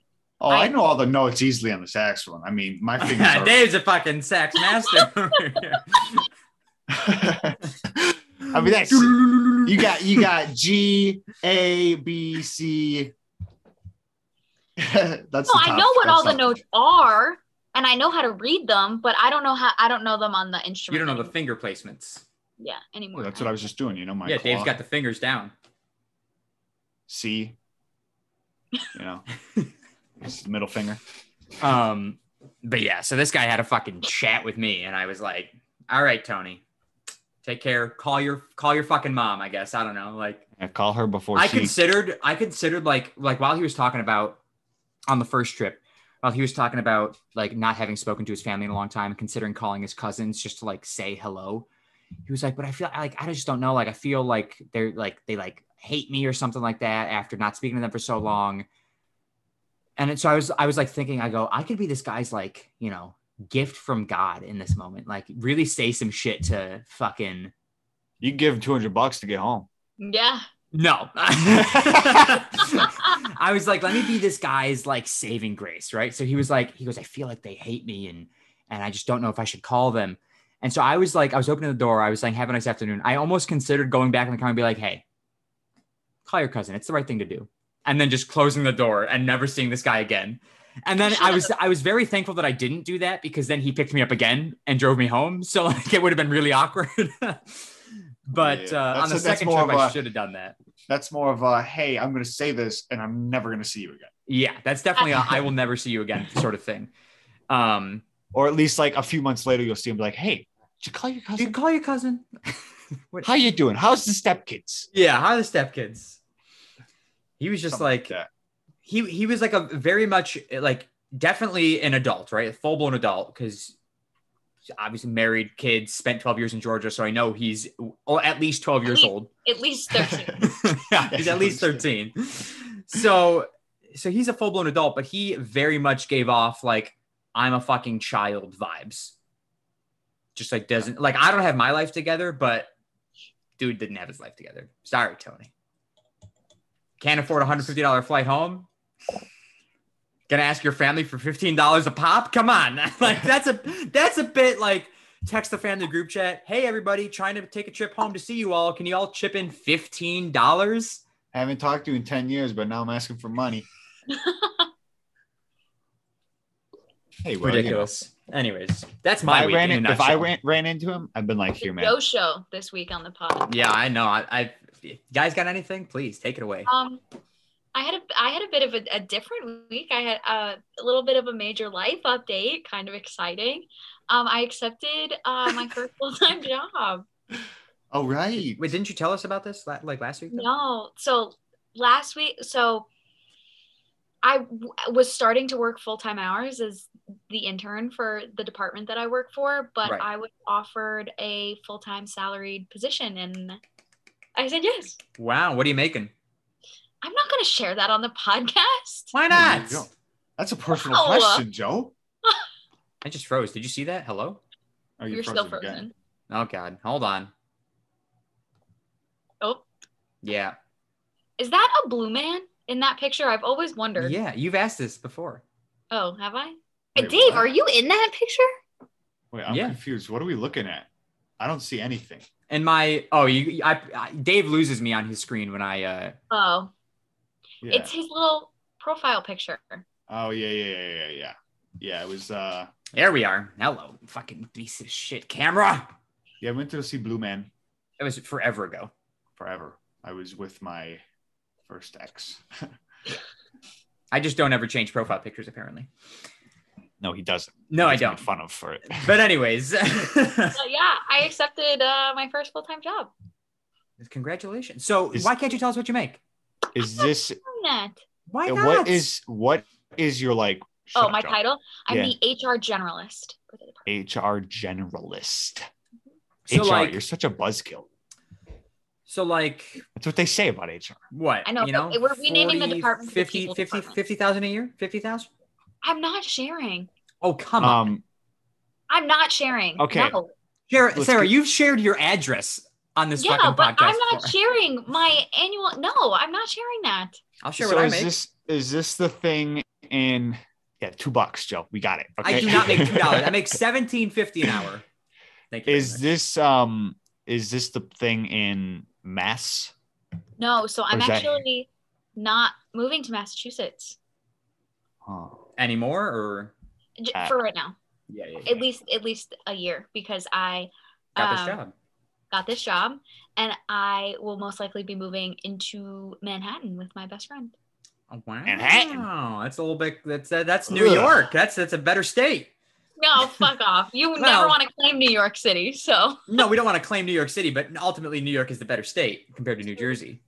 Oh, I, I- know all the notes easily on the saxophone. I mean, my fingers are. Dave's a fucking sax master. I mean, that's you got you got G A B C. that's No, the I know what that's all the notes are, and I know how to read them, but I don't know how. I don't know them on the instrument. you don't know the finger placements. yeah anymore. That's what I was just doing. You know, my yeah, Dave's got the fingers down. C. You know, middle finger. Um, but yeah, so this guy had a fucking chat with me, and I was like, "All right, Tony, take care. Call your call your fucking mom. I guess I don't know. Like, Yeah, call her before I she. considered I considered like like while he was talking about on the first trip, while he was talking about like not having spoken to his family in a long time, considering calling his cousins just to like say hello. He was like, but I feel like I just don't know. Like I feel like they're like they like hate me or something like that after not speaking to them for so long. And so I was I was like thinking, I go, I could be this guy's like, you know, gift from God in this moment. Like really say some shit to fucking you give him two hundred bucks to get home. Yeah. no. I was like, let me be this guy's like saving grace, right? So he was like, he goes, I feel like they hate me and and I just don't know if I should call them. And so I was like, I was opening the door. I was saying, have a nice afternoon. I almost considered going back in the car and be like, hey, call your cousin. It's the right thing to do. And then just closing the door and never seeing this guy again. And then I was I was very thankful that I didn't do that because then he picked me up again and drove me home. So like it would have been really awkward. but Yeah. uh, on the a- second more trip, of I a- should have done that. That's more of a hey, I'm going to say this and I'm never going to see you again, Yeah, that's definitely a I will never see you again sort of thing. Um, or at least like a few months later, you'll see him be like, hey, did you call your cousin. you call your cousin. What- How you doing? How's the stepkids? yeah, how are the stepkids? He was just Something like that. he he was like a very much like definitely an adult, right? A full blown adult because obviously married, kids, spent twelve years in Georgia, so I know he's oh, at least twelve years least- old. At least thirteen. yeah, he's at least 13. So so he's a full-blown adult, but he very much gave off like I'm a fucking child vibes. Just like doesn't like I don't have my life together, but dude didn't have his life together. Sorry, Tony. Can't afford a $150 flight home. Gonna ask your family for $15 a pop? Come on. like that's a that's a bit like text the family group chat. Hey everybody, trying to take a trip home to see you all. Can you all chip in $15? I haven't talked to you in 10 years, but now I'm asking for money. hey, well, Ridiculous. Anyways, that's my if I week ran in in, if I ran, ran into him, I've been like, here, man. Joe show this week on the pod. Yeah, I know. I, I you guys got anything? Please take it away. Um, I had a I had a bit of a, a different week. I had uh, a little bit of a major life update, kind of exciting. Um, I accepted uh, my first full time job. Oh, right. Wait, didn't you tell us about this like last week? though? No, so last week, so I w- was starting to work full time hours as the intern for the department that I work for, but Right. I was offered a full time salaried position, and I said yes. Wow, what are you making? I'm not going to share that on the podcast. Why not? you. That's a personal Wow. question, Joe. I just froze. Did you see that? Hello? Are you You're still again? frozen. Oh God, hold on. Oh, Yeah, is that a blue man in that picture? I've always wondered. yeah. You've asked this before. Oh, have I? Wait, Dave, what? are you in that picture? Wait, I'm Yeah. confused. What are we looking at? I don't see anything. And my oh, you, I, I Dave loses me on his screen when I uh. Oh, Yeah. it's his little profile picture. oh, yeah, yeah, yeah, yeah, yeah. Yeah, it was. uh There we are. Hello, fucking piece of shit camera. Yeah, I went to see Blue Man It was forever ago. forever. I was with my first ex. I just don't ever change profile pictures apparently. No, he doesn't. No, I don't. Fun of for it. But anyways, So yeah, I accepted uh, my first full time job. congratulations. So Is- why can't you tell us what you make? Is this Doing that. Why not? what is what is your like? Oh, my Joe. title? I'm Yeah. the HR generalist. for the department. HR generalist. so HR, like you're such a buzzkill. so like That's what they say about HR. what? I know, You know, we're renaming the department to 50, people 50, department. 50,000 a year? 50,000? I'm not sharing. Oh, come on. Um, I'm not sharing. Okay. No. Sara, let's Sara get- you've shared your address on this Yeah, fucking but. I'm not before. sharing my annual. No, I'm not sharing that. I'll share so what I is make. this is this the thing in yeah two bucks, Joe? We got it. Okay. I do not make two dollars. I make seventeen fifty an hour. Thank you. is this um is this the thing in Mass? No, so I'm is that- actually not moving to Massachusetts Oh. Anymore or Uh, for right now. yeah, yeah, At least at least a year because I got this um, job. got this job and I will most likely be moving into Manhattan with my best friend. Oh, wow, Manhattan. That's a little bit. That's uh, that's New Ugh. York. That's that's a better state. No, fuck off. You Well- never want to claim New York City, so No, we don't want to claim New York City, but ultimately New York is the better state compared to New Jersey.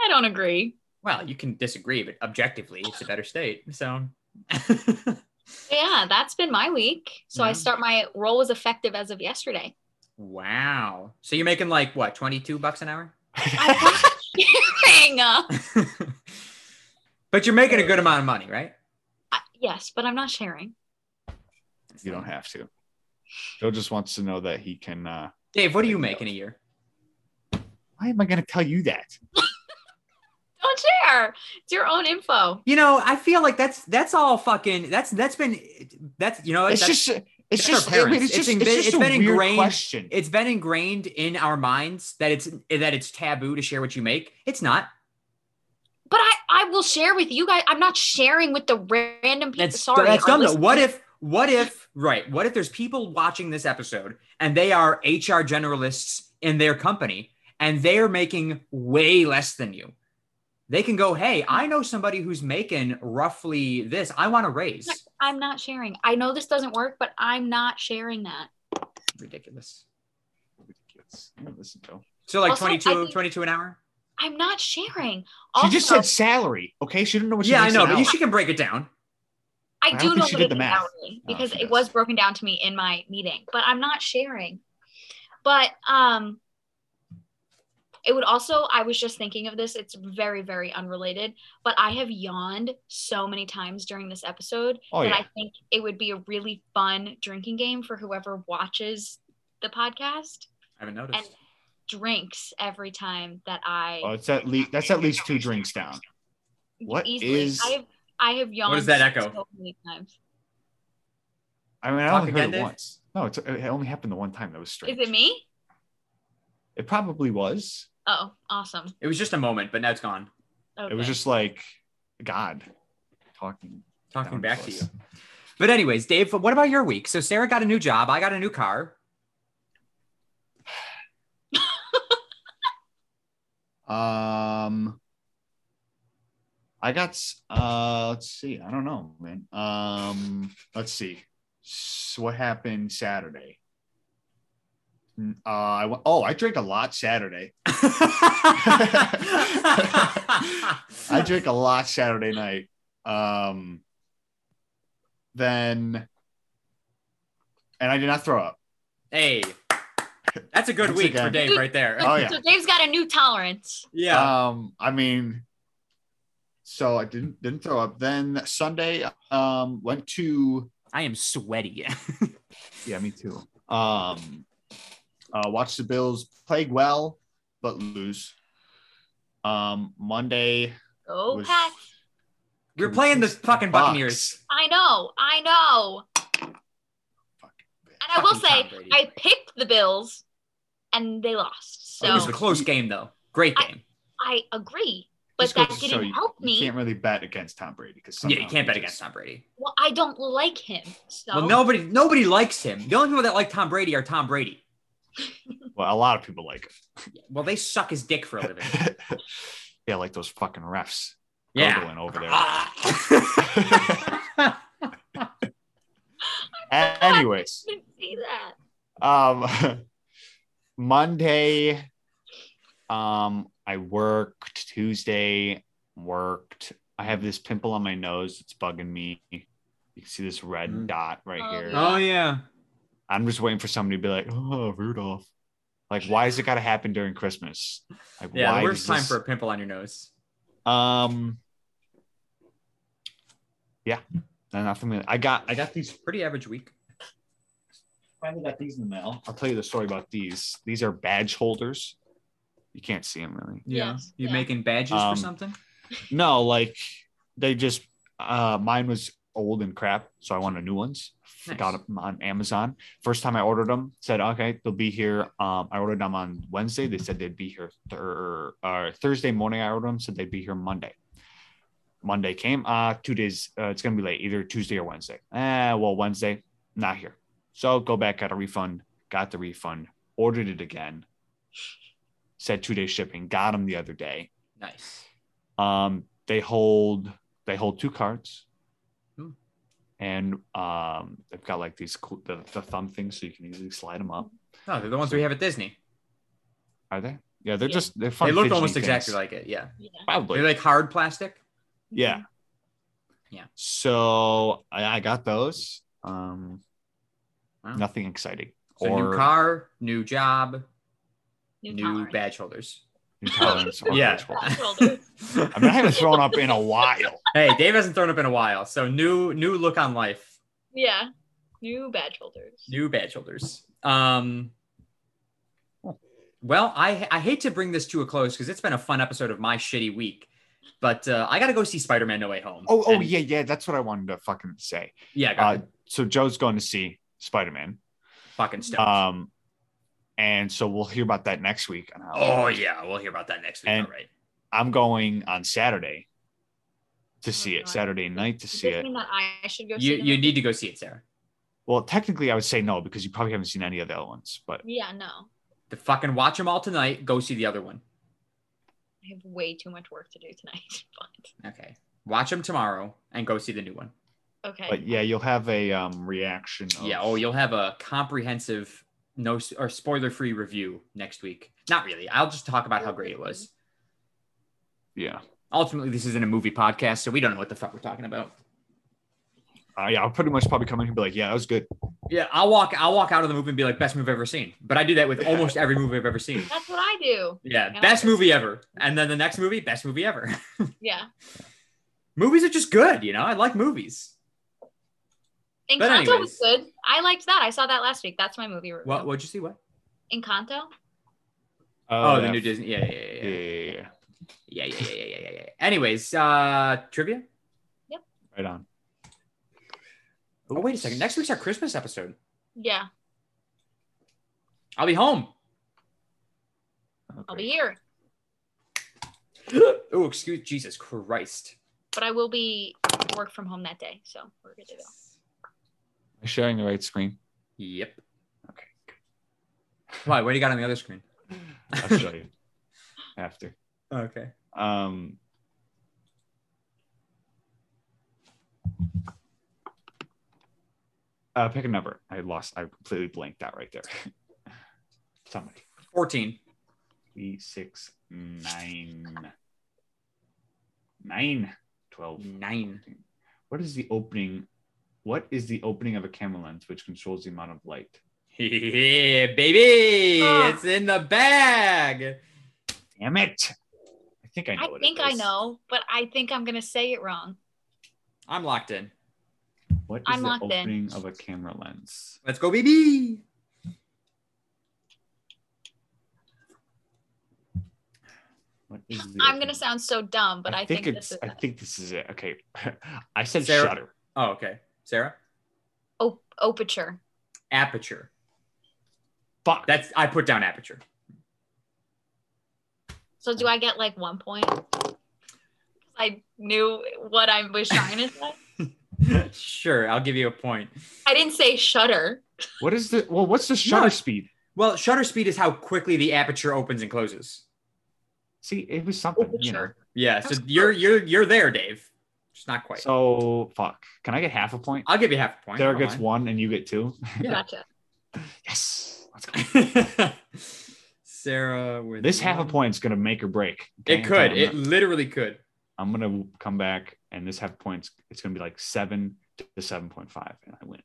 I don't agree. Well, you can disagree, but objectively, it's a better state. So, Yeah, that's been my week. So I start my role was effective as of yesterday. wow. So you're making like what, 22 bucks an hour? Hang up. but you're making a good amount of money, right? I- Yes, but I'm not sharing. You don't have to. Joe just wants to know that he can. uh Dave, what do you make in a year? Why am I going to tell you that? Don't share. It's your own info. You know, I feel like that's that's all fucking that's that's been that's you know It's that's, just. It's just. I mean, it's It's just. in- It's just it's a been weird ingrained- question. it's been ingrained in our minds that it's that it's taboo to share what you make. It's not. But I, I will share with you guys. I'm not sharing with the random people. That's Sorry. that's our dumb though. What if what if right? What if there's people watching this episode and they are HR generalists in their company and they're making way less than you? They can go, hey, I know somebody who's making roughly this. I want to raise. I'm not sharing. I know this doesn't work, but I'm not sharing that. Ridiculous. Ridiculous. Listen, Joe. So like Also, 22, think- 22 an hour? I'm not sharing. She just said salary. Okay, she didn't know what. She Yeah, I know, but hour. she can break it down. I I don't do think know she what did the math. hourly because she it does. was broken down to me in my meeting, but I'm not sharing. But um it would also I was just thinking of this, it's very, very unrelated, but I have yawned so many times during this episode Oh that yeah. I think it would be a really fun drinking game for whoever watches the podcast I haven't noticed. and drinks every time that I Oh, it's at least that's at least two drinks down. what easily. is- I have I have yawned does that echo? so many times. I mean, I Talk only heard it Dave? once. No, it's, it only happened the one time. That was strange. Is it me? It probably was. Oh, awesome. It was just a moment, but now it's gone. Okay. It was just like God talking. Talking back to us. you. But anyways, Dave, what about your week? So Sara got a new job. I got a new car. Um, I got. Uh, let's see. I don't know, man. Um, let's see. S what happened Saturday? N- Uh, I went, oh, I drank a lot Saturday. I drank a lot Saturday night. Um, then, and I did not throw up. hey, that's a good Once week for again. Dave right there. Oh, yeah. So Dave's got a new tolerance. Yeah. Um, I mean, so I didn't didn't throw up. Then Sunday, um, went to I am sweaty. yeah, me too. Um, uh, watched the Bills play well but lose. Um, Monday Go was Pats. We're playing the fucking Bucks. Buccaneers. I know. I know. And I will say, I picked the Bills, and they lost. So it was a close game though. Great game. I agree, but Just that didn't you, help You me. can't really bet against Tom Brady because yeah, you can't bet against Tom Brady. Well, I don't like him. So Well, nobody nobody likes him. The only people that like Tom Brady are Tom Brady. Well, a lot of people like Well, they suck his dick for a living. yeah, like those fucking refs Yeah. gurgling over there. Anyways, I didn't see that. um, Monday, um, I worked. Tuesday, worked. I have this pimple on my nose. It's bugging me. You can see this red Mm. dot right Oh, here. oh yeah. I'm just waiting for somebody to be like, "Oh, Rudolph." Like, why is it got to happen during Christmas? Like, Yeah, why the worst time this- for a pimple on your nose. Um. Yeah, no, nothing. really- I got I got these. Pretty average week. Finally got these in the mail. I'll tell you the story about these. These are badge holders. You can't see them really. Yeah. Yes, You yeah. making badges Um, for something? No, like they just uh mine was old and crap, so I wanted new ones. Nice. Got them on Amazon. First time I ordered them, said okay, they'll be here. Um, I ordered them on Wednesday. They said they'd be here thir- uh, Thursday morning. I ordered them, said they'd be here Monday. Monday came. Uh, two days. Uh, it's gonna be late, either Tuesday or Wednesday. Eh, well, Wednesday, not here. So go back, got a refund. Got the refund. Ordered it again. Said two day shipping. Got them the other day. Nice. Um, they hold they hold two cards. And um, they've got like these cool, the, the thumb things, so you can easily slide them up. Oh, they're the ones we have at Disney. Are they? Yeah, they're Yeah. just they're fun. They looked fidgety almost things. exactly like it. Yeah. Yeah. probably. They're like hard plastic. yeah, Yeah. So I, I got those. Um, Wow. nothing exciting. So or new car, new job, New, new badge holders. New tolerance or Yeah. baseball. Badge holders. I mean, I haven't thrown up in a while. hey, Dave hasn't thrown up in a while, so new new look on life, Yeah. New badge holders. new badge holders. Um, well, I I hate to bring this to a close because it's been a fun episode of my shitty week, but uh, I got to go see Spider Man No Way Home. Oh, oh And- yeah, yeah. That's what I wanted to fucking say. yeah, go Uh, ahead. so Joe's going to see Spider Man. fucking stuff. Um, and so we'll hear about that next week. on oh yeah, we'll hear about that next week. And- All right. I'm going on Saturday to see Oh, it. God. Saturday night to Does see it. mean that I should go You see you need to go see it, Sara. Well, technically, I would say no because you probably haven't seen any of the other ones. But Yeah, no. To fucking watch them all tonight. Go see the other one. I have way too much work to do tonight. But Okay. Watch them tomorrow and go see the new one. okay. but yeah, you'll have a um reaction. Of, Yeah. Oh, you'll have a comprehensive, no or spoiler free review next week. Not really. I'll just talk about how great it was. yeah. Ultimately, this isn't a movie podcast, so we don't know what the fuck we're talking about. Uh, yeah, I'll pretty much probably come in and be like, yeah, that was good. Yeah, I'll walk. I'll walk out of the movie and be like, best movie I've ever seen. But I do that with almost every movie I've ever seen. That's what I do. Yeah, Yeah. best movie ever. And then the next movie, best movie ever. Yeah. movies are just good, you know. I like movies. But Encanto anyways. was good. I liked that. I saw that last week. That's my movie review. What? What'd you see? What? Encanto? Oh, the new Disney. Yeah, yeah, yeah, Yeah, yeah, yeah, yeah. yeah, yeah, yeah, yeah, yeah, yeah, yeah. Anyways, uh, trivia. Yep. Right on. Oh, wait a second. Next week's our Christmas episode. Yeah. I'll be home. I'll be here. oh, excuse Jesus Christ. But I will be work from home that day. So we're good to go. Sharing the right screen? Yep. Okay. Why? What do you got on the other screen? I'll show you after. Okay. Um, uh, pick a number. I lost. I completely blanked out right there. Somebody. 14. Three, six, nine, nine, twelve. Nine. What is the opening? What is the opening of a camera lens which controls the amount of light? Yeah, baby. Ah. It's in the bag. Damn it! I think I know. I what think it I know, but I think I'm gonna say it wrong. I'm locked in. What is I'm the locked in. opening of a camera lens? Let's go, baby. What is I'm gonna sound so dumb, but I, think, it's. this is I think this is it. Okay, I said Sara- shutter. Oh, okay. Sara? op- Opature. Aperture. Fuck. That's I put down aperture. So do I get like one point? I knew what I was trying to say. sure, I'll give you a point. I didn't say shutter. What is the? Well, what's the shutter No. speed? Well, shutter speed is how quickly the aperture opens and closes. See, it was something. You know. Opature. Yeah, so That's you're you're you're there, Dave. Just not quite. So fuck. Can I get half a point? I'll give you half a point. Sara gets mind. one, and you get two. Yeah. Gotcha. yes. Let's go. Sara with This half a one. point is gonna make or break. okay? It could. I'm It gonna- literally could. I'm gonna come back, and this half points. It's gonna be like seven to seven point five, and I win.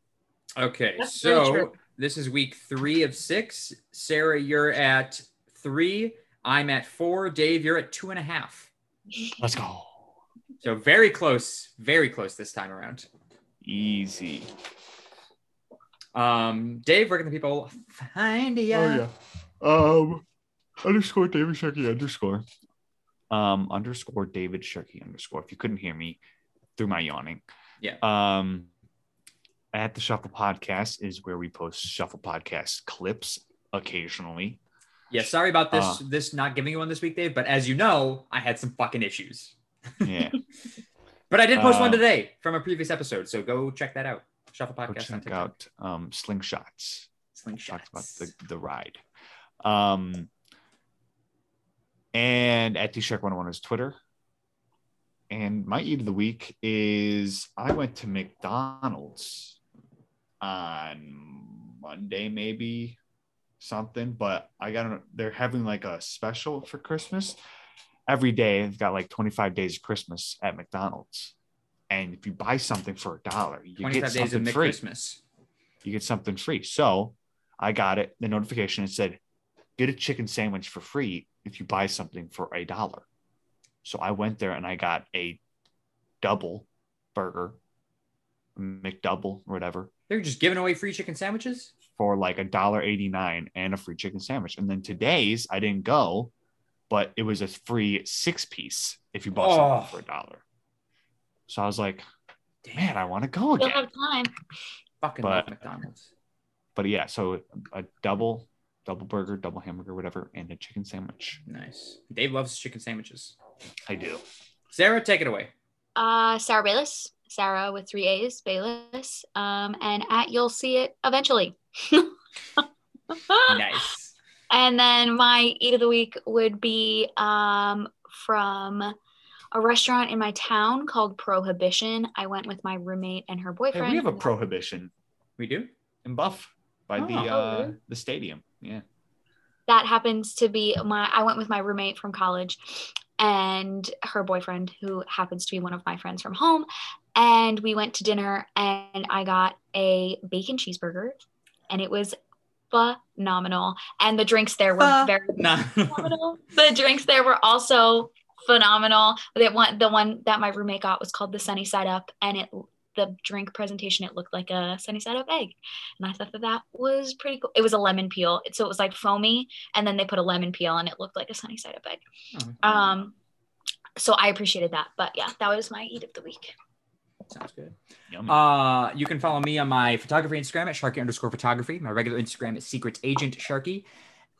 Okay, That's so this is week three of six. Sara, you're at three. I'm at four. Dave, you're at two and a half. Let's go. So very close, very close this time around. Easy. Um, Dave, where can the people find you? Oh yeah. Um, underscore David Sharkey underscore. Um, underscore David Sharkey underscore. If you couldn't hear me through my yawning. Yeah. Um, at the Shuffle Podcast is where we post Shuffle Podcast clips occasionally. Yeah, sorry about this Uh. this not giving you one this week, Dave. But as you know, I had some fucking issues. Yeah. But I did post one Uh, today from a previous episode, so go check that out. Shuffle Go podcast on check TikTok. out um, Slingshots. Slingshots. talked about the, the ride. Um, and at D Shark 101 is Twitter. And my eat of the week is I went to McDonald's on Monday, maybe something, but I got they're having like a special for Christmas. Every day they've got like 25 days of Christmas at McDonald's. And if you buy something for a dollar, you 25 get days of something free Christmas. you get something free. So I got it. The notification it said, get a chicken sandwich for free if you buy something for a dollar. So I went there and I got a double burger, McDouble, or whatever, They're just giving away free chicken sandwiches. for like a dollar eighty nine and a free chicken sandwich. And then today's I didn't go, but it was a free six piece if you bought Oh. something for a dollar. So I was like, man, I want to go You'll again. have time. Fucking But- love McDonald's. but yeah, so a double, double burger, double hamburger, whatever, and a chicken sandwich. Nice. Dave loves chicken sandwiches. I do. Sara, take it away. Uh, Sara Bayles. Sara with three A's, Bayles. Um, and at you'll see it eventually. Nice. And then my eat of the week would be um, from a restaurant in my town called Prohibition. I went with my roommate and her Hey, boyfriend. we have a prohibition We do? in Buff by the Oh, uh, really? the stadium. Yeah. that happens to be my I went with my roommate from college and her boyfriend who happens to be one of my friends from home and we went to dinner and I got a bacon cheeseburger and it was phenomenal. And the drinks there were very Nah. phenomenal. The drinks there were also phenomenal. The one the one that my roommate got was called the Sunny Side Up and it the drink presentation it looked like a sunny side up egg. And i thought that that was pretty cool. It was a lemon peel. So it was like foamy and then they put a lemon peel and it looked like a sunny side up egg. Oh, um so i appreciated that. But yeah that was my eat of the week sounds good. Yummy. Uh, you can follow me on my photography Instagram at Sharkey underscore photography. My regular Instagram is Secret Agent Sharkey,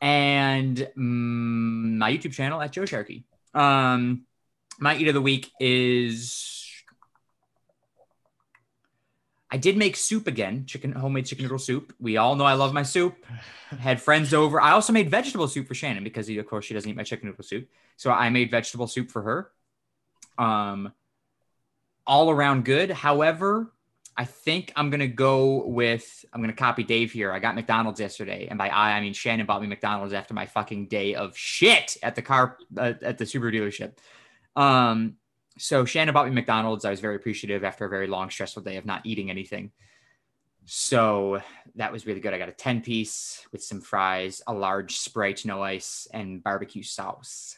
and mm, my YouTube channel at Joe Sharkey. Um, my eat of the week is I did make soup again, chicken homemade chicken noodle soup. We all know I love my soup. Had friends over. I also made vegetable soup for Shannon because of course she doesn't eat my chicken noodle soup. So I made vegetable soup for her. Um, all around good. However, I think I'm gonna go with I'm gonna copy Dave here. I got McDonald's yesterday, and by I I mean Shannon bought me McDonald's after my fucking day of shit at the car uh, at the Subaru dealership. Um, so Shannon bought me McDonald's. I was very appreciative after a very long, stressful day of not eating anything. So that was really good. I got a 10 piece with some fries, a large Sprite, no ice, and barbecue sauce.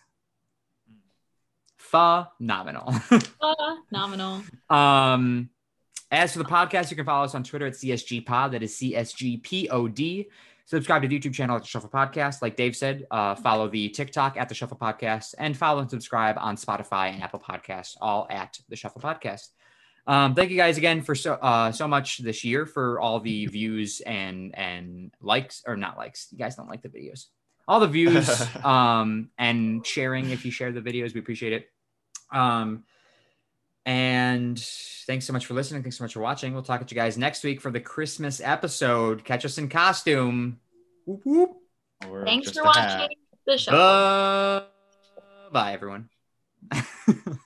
Phenomenal. phenomenal Um, as for the podcast, you can follow us on Twitter at CSG Pod. That is CSGPOD. Subscribe to the YouTube channel at the Shuffle Podcast. Like Dave said, uh, follow the TikTok at the Shuffle Podcast and follow and subscribe on Spotify and Apple Podcasts, all at the Shuffle Podcast. Um, thank you guys again for so uh, so much this year for all the views and and likes or not likes. You guys don't like the videos. All the views um, and sharing if you share the videos, we appreciate it. Um, and thanks so much for listening. Thanks so much for watching. We'll talk to you guys next week for the Christmas episode. Catch us in costume. Whoop, whoop. Thanks for a hat. watching the show Uh, bye, everyone.